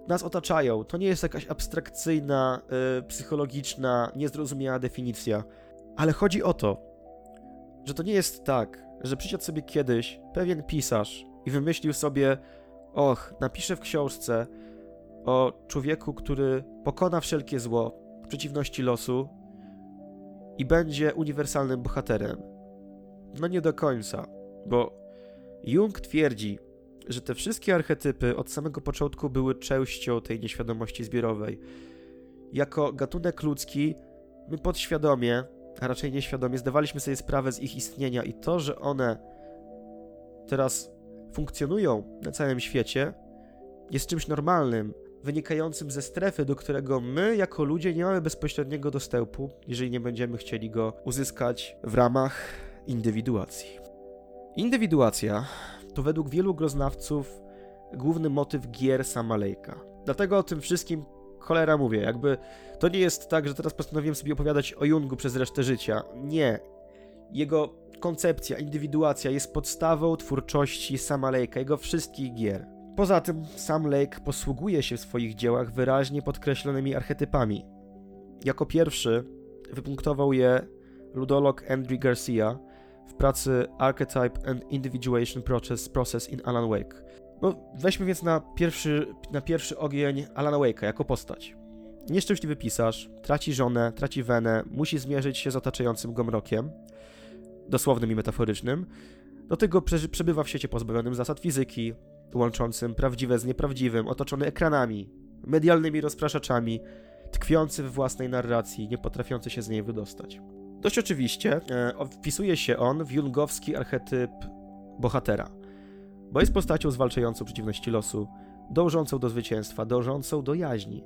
nas otaczają. To nie jest jakaś abstrakcyjna, yy, psychologiczna, niezrozumiała definicja. Ale chodzi o to, że to nie jest tak, że przyszedł sobie kiedyś pewien pisarz i wymyślił sobie, och, napiszę w książce, o człowieku, który pokona wszelkie zło przeciwności losu i będzie uniwersalnym bohaterem. No nie do końca, bo Jung twierdzi, że te wszystkie archetypy od samego początku były częścią tej nieświadomości zbiorowej. Jako gatunek ludzki, my podświadomie, a raczej nieświadomie, zdawaliśmy sobie sprawę z ich istnienia i to, że one teraz funkcjonują na całym świecie, jest czymś normalnym, wynikającym ze strefy, do którego my, jako ludzie, nie mamy bezpośredniego dostępu, jeżeli nie będziemy chcieli go uzyskać w ramach indywiduacji. Indywiduacja to według wielu groznawców główny motyw gier Samalejka. Dlatego o tym wszystkim cholera mówię, jakby to nie jest tak, że teraz postanowiłem sobie opowiadać o Jungu przez resztę życia. Nie. Jego koncepcja, indywiduacja jest podstawą twórczości Sama Lake'a, jego wszystkich gier. Poza tym sam Lake posługuje się w swoich dziełach wyraźnie podkreślonymi archetypami. Jako pierwszy wypunktował je ludolog Andrew Garcia w pracy Archetype and Individuation Process, Process in Alan Wake. No, weźmy więc na pierwszy, na pierwszy ogień Alana Wake'a jako postać. Nieszczęśliwy pisarz, traci żonę, traci wenę, musi zmierzyć się z otaczającym go mrokiem, dosłownym i metaforycznym. Do tego przebywa w świecie pozbawionym zasad fizyki, łączącym prawdziwe z nieprawdziwym, otoczony ekranami, medialnymi rozpraszaczami, tkwiący w własnej narracji, nie potrafiący się z niej wydostać. Dość oczywiście e, wpisuje się on w jungowski archetyp bohatera, bo jest postacią zwalczającą przeciwności losu, dążącą do zwycięstwa, dążącą do jaźni.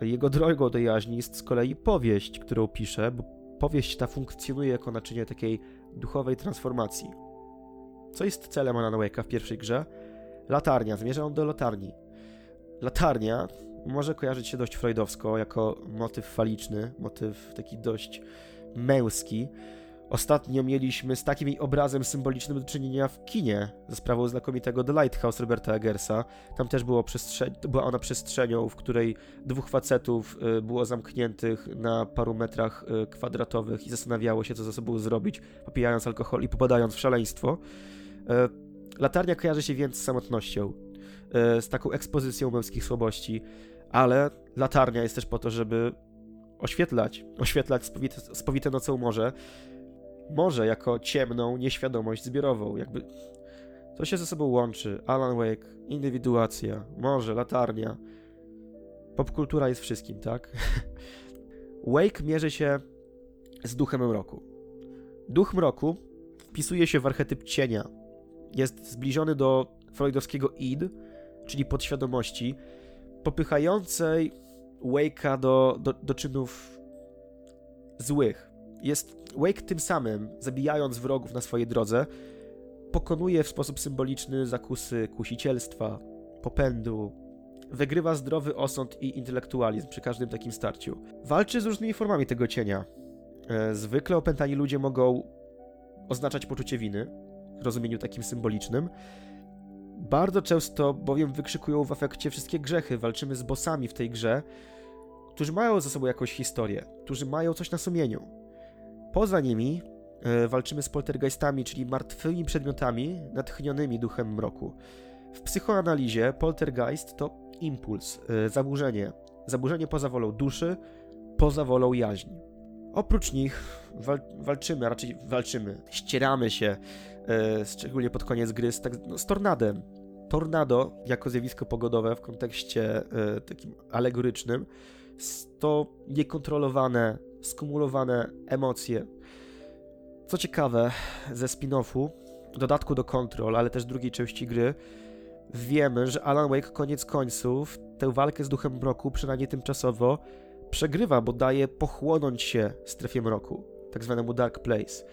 Jego drogą do jaźni jest z kolei powieść, którą pisze, bo powieść ta funkcjonuje jako naczynie takiej duchowej transformacji. Co jest celem Alan Wake'a w pierwszej grze? Latarnia, zmierza on do latarni. Latarnia może kojarzyć się dość freudowsko jako motyw faliczny, motyw taki dość męski. Ostatnio mieliśmy z takim obrazem symbolicznym do czynienia w kinie ze sprawą znakomitego The Lighthouse Roberta Eggersa. Tam też było przestrze- była ona przestrzenią, w której dwóch facetów y, było zamkniętych na paru metrach y, kwadratowych i zastanawiało się, co ze sobą zrobić, popijając alkohol i popadając w szaleństwo. Latarnia kojarzy się więc z samotnością, e, z taką ekspozycją męskich słabości, ale latarnia jest też po to, żeby oświetlać, oświetlać spowite, spowite nocą morze, morze jako ciemną nieświadomość zbiorową, jakby to się ze sobą łączy. Alan Wake, indywiduacja, morze, latarnia. Popkultura jest wszystkim, tak? Wake mierzy się z duchem mroku. Duch mroku wpisuje się w archetyp cienia, jest zbliżony do freudowskiego id, czyli podświadomości, popychającej Wake'a do, do, do czynów złych. Jest Wake tym samym, zabijając wrogów na swojej drodze, pokonuje w sposób symboliczny zakusy kusicielstwa, popędu, wygrywa zdrowy osąd i intelektualizm przy każdym takim starciu. Walczy z różnymi formami tego cienia. E, zwykle opętani ludzie mogą oznaczać poczucie winy, rozumieniu takim symbolicznym. Bardzo często bowiem wykrzykują w efekcie wszystkie grzechy. Walczymy z bossami w tej grze, którzy mają za sobą jakąś historię, którzy mają coś na sumieniu. Poza nimi e, walczymy z poltergeistami, czyli martwymi przedmiotami natchnionymi duchem mroku. W psychoanalizie poltergeist to impuls, e, zaburzenie. Zaburzenie poza wolą duszy, poza wolą jaźni. Oprócz nich wal walczymy, raczej walczymy, ścieramy się, szczególnie pod koniec gry, z, tak, no, z tornadem. Tornado jako zjawisko pogodowe w kontekście e, takim alegorycznym to niekontrolowane, skumulowane emocje. Co ciekawe, ze spin-offu, dodatku do Control, ale też drugiej części gry, wiemy, że Alan Wake koniec końców tę walkę z duchem mroku, przynajmniej tymczasowo, przegrywa, bo daje pochłonąć się strefie mroku, tak zwanemu Dark Place.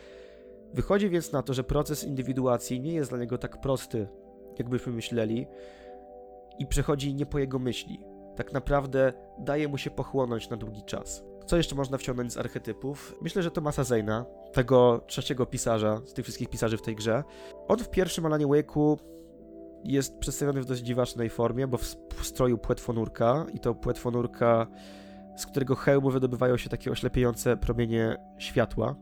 Wychodzi więc na to, że proces indywiduacji nie jest dla niego tak prosty, jakbyśmy myśleli, i przechodzi nie po jego myśli. Tak naprawdę daje mu się pochłonąć na długi czas. Co jeszcze można wciągnąć z archetypów? Myślę, że Tomasa Zejna, tego trzeciego pisarza z tych wszystkich pisarzy w tej grze. On w pierwszym Alanie Wake'u jest przedstawiony w dość dziwacznej formie, bo w stroju płetwonurka i to płetwonurka z którego hełmu wydobywają się takie oślepiające promienie światła.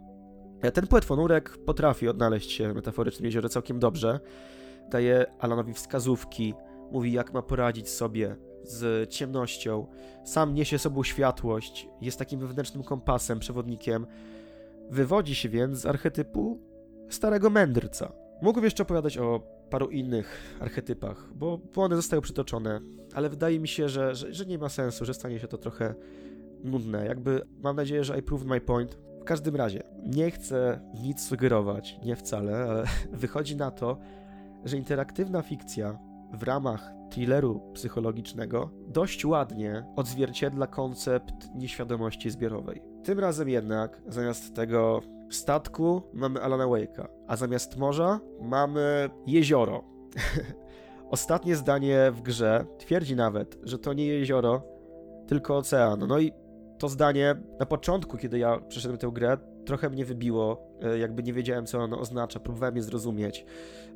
E, ten płetwonurek potrafi odnaleźć się w metaforycznym jeziorze całkiem dobrze. Daje Alanowi wskazówki, mówi jak ma poradzić sobie z ciemnością. Sam niesie sobą światłość, jest takim wewnętrznym kompasem, przewodnikiem. Wywodzi się więc z archetypu starego mędrca. Mógłbym jeszcze opowiadać o paru innych archetypach, bo one zostały przytoczone, ale wydaje mi się, że, że, że, nie ma sensu, że stanie się to trochę nudne. Jakby mam nadzieję, że I proved my point. Każdym razie, nie chcę nic sugerować, nie wcale, ale wychodzi na to, że interaktywna fikcja w ramach thrilleru psychologicznego dość ładnie odzwierciedla koncept nieświadomości zbiorowej. Tym razem jednak zamiast tego statku mamy Alana Wake'a, a zamiast morza mamy jezioro. Ostatnie zdanie w grze twierdzi nawet, że to nie jezioro, tylko ocean. No i to zdanie na początku, kiedy ja przeszedłem tę grę, trochę mnie wybiło, e, jakby nie wiedziałem, co ono oznacza, próbowałem je zrozumieć.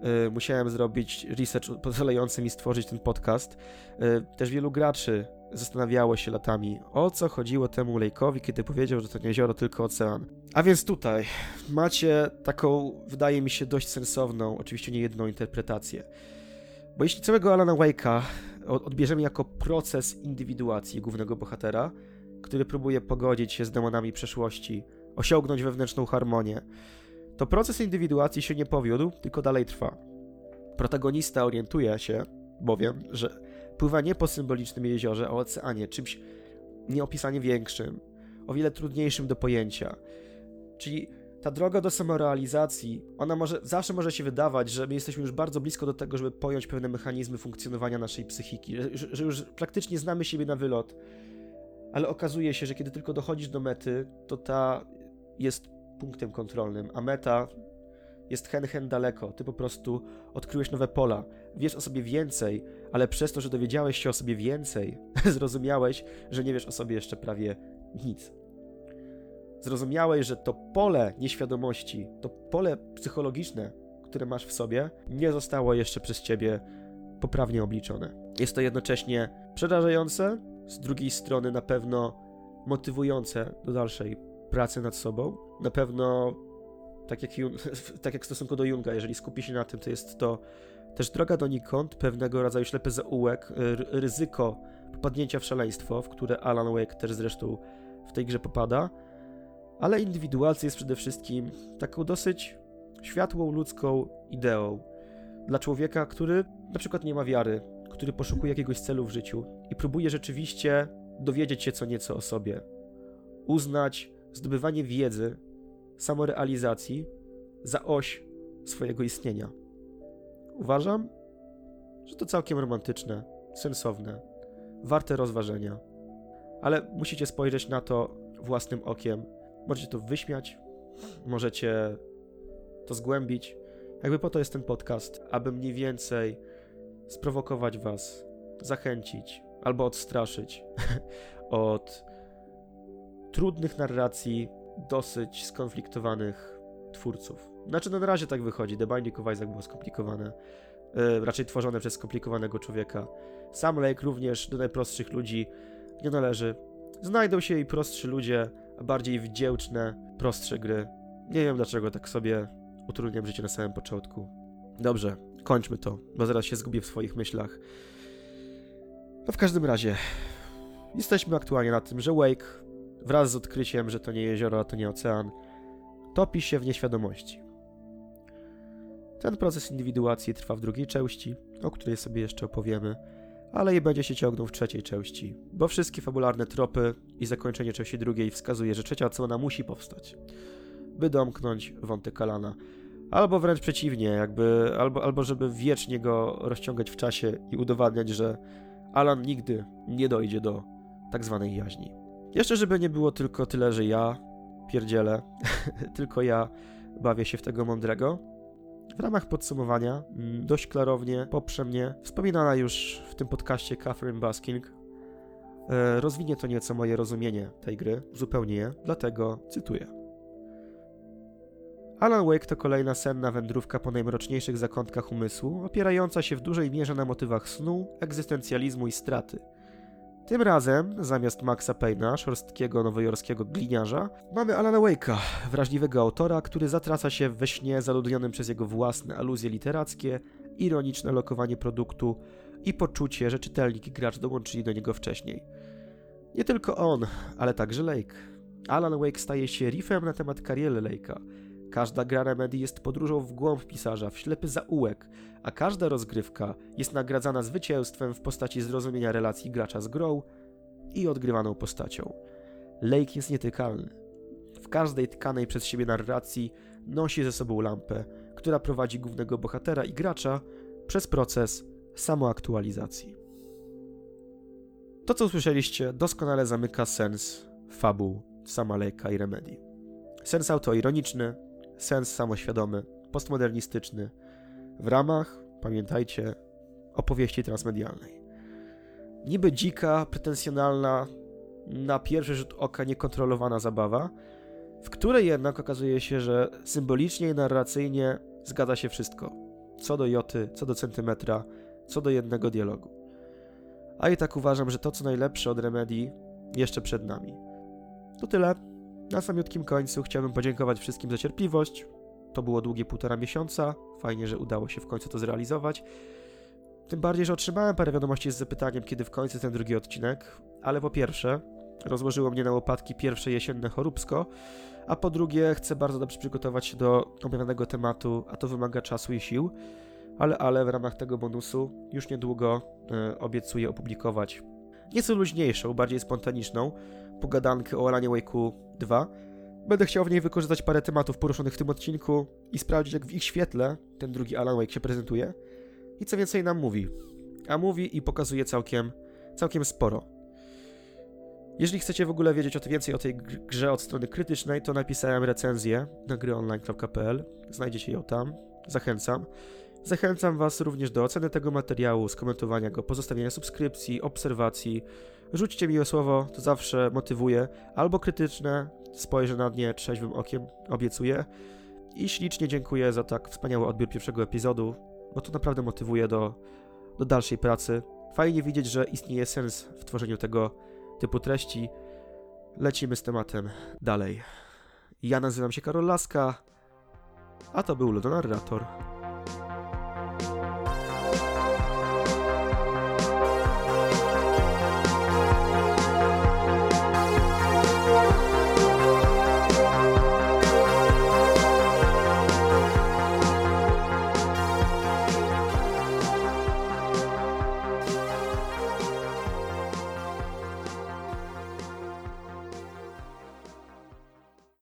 E, musiałem zrobić research pozwalający mi stworzyć ten podcast. E, też wielu graczy zastanawiało się latami, o co chodziło temu Lake'owi, kiedy powiedział, że to nie jezioro, tylko ocean. A więc tutaj macie taką, wydaje mi się, dość sensowną, oczywiście nie jedną interpretację. Bo jeśli całego Alana Wake'a odbierzemy jako proces indywiduacji głównego bohatera, który próbuje pogodzić się z demonami przeszłości, osiągnąć wewnętrzną harmonię, to proces indywiduacji się nie powiódł, tylko dalej trwa. Protagonista orientuje się bowiem, że pływa nie po symbolicznym jeziorze, a oceanie, czymś nieopisanie większym, o wiele trudniejszym do pojęcia. Czyli ta droga do samorealizacji, ona może, zawsze może się wydawać, że my jesteśmy już bardzo blisko do tego, żeby pojąć pewne mechanizmy funkcjonowania naszej psychiki, że, że już praktycznie znamy siebie na wylot, ale okazuje się, że kiedy tylko dochodzisz do mety, to ta jest punktem kontrolnym, a meta jest hen hen daleko. Ty po prostu odkryłeś nowe pola, wiesz o sobie więcej, ale przez to, że dowiedziałeś się o sobie więcej, zrozumiałeś, że nie wiesz o sobie jeszcze prawie nic. Zrozumiałeś, że to pole nieświadomości, to pole psychologiczne, które masz w sobie, nie zostało jeszcze przez ciebie poprawnie obliczone. Jest to jednocześnie przerażające, z drugiej strony na pewno motywujące do dalszej pracy nad sobą. Na pewno, tak jak, tak jak w stosunku do Junga, jeżeli skupi się na tym, to jest to też droga donikąd, pewnego rodzaju ślepy zaułek, ryzyko popadnięcia w szaleństwo, w które Alan Wake też zresztą w tej grze popada, ale indywiduacja jest przede wszystkim taką dosyć światłą ludzką ideą dla człowieka, który na przykład nie ma wiary, który poszukuje jakiegoś celu w życiu i próbuje rzeczywiście dowiedzieć się co nieco o sobie, uznać zdobywanie wiedzy, samorealizacji za oś swojego istnienia. Uważam, że to całkiem romantyczne, sensowne, warte rozważenia. Ale musicie spojrzeć na to własnym okiem. Możecie to wyśmiać, możecie to zgłębić. Jakby po to jest ten podcast, aby mniej więcej sprowokować was, zachęcić albo odstraszyć od trudnych narracji dosyć skonfliktowanych twórców. Znaczy, no na razie tak wychodzi. The Binding of Isaac było skomplikowane. Yy, raczej tworzone przez skomplikowanego człowieka. Sam Lake również do najprostszych ludzi nie należy. Znajdą się i prostszy ludzie, a bardziej wdzięczne, prostsze gry. Nie wiem dlaczego tak sobie utrudniam życie na samym początku. Dobrze, kończmy to, bo zaraz się zgubię w swoich myślach. No w każdym razie, jesteśmy aktualnie na tym, że Wake wraz z odkryciem, że to nie jezioro, a to nie ocean, topi się w nieświadomości. Ten proces indywiduacji trwa w drugiej części, o której sobie jeszcze opowiemy, ale i będzie się ciągnął w trzeciej części, bo wszystkie fabularne tropy i zakończenie części drugiej wskazuje, że trzecia odsłona musi powstać, by domknąć wątek Alana. Albo wręcz przeciwnie, jakby, albo, albo żeby wiecznie go rozciągać w czasie i udowadniać, że Alan nigdy nie dojdzie do tak zwanej jaźni. Jeszcze, żeby nie było tylko tyle, że ja pierdzielę, tylko ja bawię się w tego mądrego. W ramach podsumowania, mm, dość klarownie poprze mnie wspominana już w tym podcaście Catherine Basking. E, rozwinie to nieco moje rozumienie tej gry, zupełnie je, dlatego cytuję. Alan Wake to kolejna senna wędrówka po najmroczniejszych zakątkach umysłu, opierająca się w dużej mierze na motywach snu, egzystencjalizmu i straty – tym razem, zamiast Maxa Payne'a, szorstkiego nowojorskiego gliniarza, mamy Alana Wake'a, wrażliwego autora, który zatraca się we śnie zaludnionym przez jego własne aluzje literackie, ironiczne lokowanie produktu i poczucie, że czytelnik i gracz dołączyli do niego wcześniej. Nie tylko on, ale także Lake. Alan Wake staje się riffem na temat kariery Lake'a, Każda gra Remedy jest podróżą w głąb pisarza, w ślepy zaułek, a każda rozgrywka jest nagradzana zwycięstwem w postaci zrozumienia relacji gracza z grą i odgrywaną postacią. Lake jest nietykalny. W każdej tkanej przez siebie narracji nosi ze sobą lampę, która prowadzi głównego bohatera i gracza przez proces samoaktualizacji. To, co usłyszeliście, doskonale zamyka sens fabuł Samalejka i Remedii. Sens autoironiczny, sens samoświadomy, postmodernistyczny, w ramach, pamiętajcie, opowieści transmedialnej. Niby dzika, pretensjonalna, na pierwszy rzut oka niekontrolowana zabawa, w której jednak okazuje się, że symbolicznie i narracyjnie zgadza się wszystko. Co do joty, co do centymetra, co do jednego dialogu. A i tak uważam, że to co najlepsze od Remedii jeszcze przed nami. To tyle. Na samiutkim końcu chciałbym podziękować wszystkim za cierpliwość. To było długie półtora miesiąca. Fajnie, że udało się w końcu to zrealizować. Tym bardziej, że otrzymałem parę wiadomości z zapytaniem, kiedy w końcu ten drugi odcinek. Ale po pierwsze, rozłożyło mnie na łopatki pierwsze jesienne choróbsko, a po drugie, chcę bardzo dobrze przygotować się do omawianego tematu, a to wymaga czasu i sił. Ale, ale w ramach tego bonusu już niedługo e, obiecuję opublikować nieco luźniejszą, bardziej spontaniczną pogadankę o Alanie Wake'u 2. Będę chciał w niej wykorzystać parę tematów poruszonych w tym odcinku i sprawdzić, jak w ich świetle ten drugi Alan Wake się prezentuje i co więcej nam mówi. A mówi i pokazuje całkiem, całkiem sporo. Jeżeli chcecie w ogóle wiedzieć o to więcej o tej gr- grze od strony krytycznej, to napisałem recenzję na gryonline.pl. Znajdziecie ją tam. Zachęcam. Zachęcam Was również do oceny tego materiału, skomentowania go, pozostawienia subskrypcji, obserwacji. Rzućcie miłe słowo, to zawsze motywuje. Albo krytyczne, spojrzę na nie trzeźwym okiem, obiecuję. I ślicznie dziękuję za tak wspaniały odbiór pierwszego epizodu, bo to naprawdę motywuje do, do dalszej pracy. Fajnie widzieć, że istnieje sens w tworzeniu tego typu treści. Lecimy z tematem dalej. Ja nazywam się Karol Laska, a to był Ludonarrator.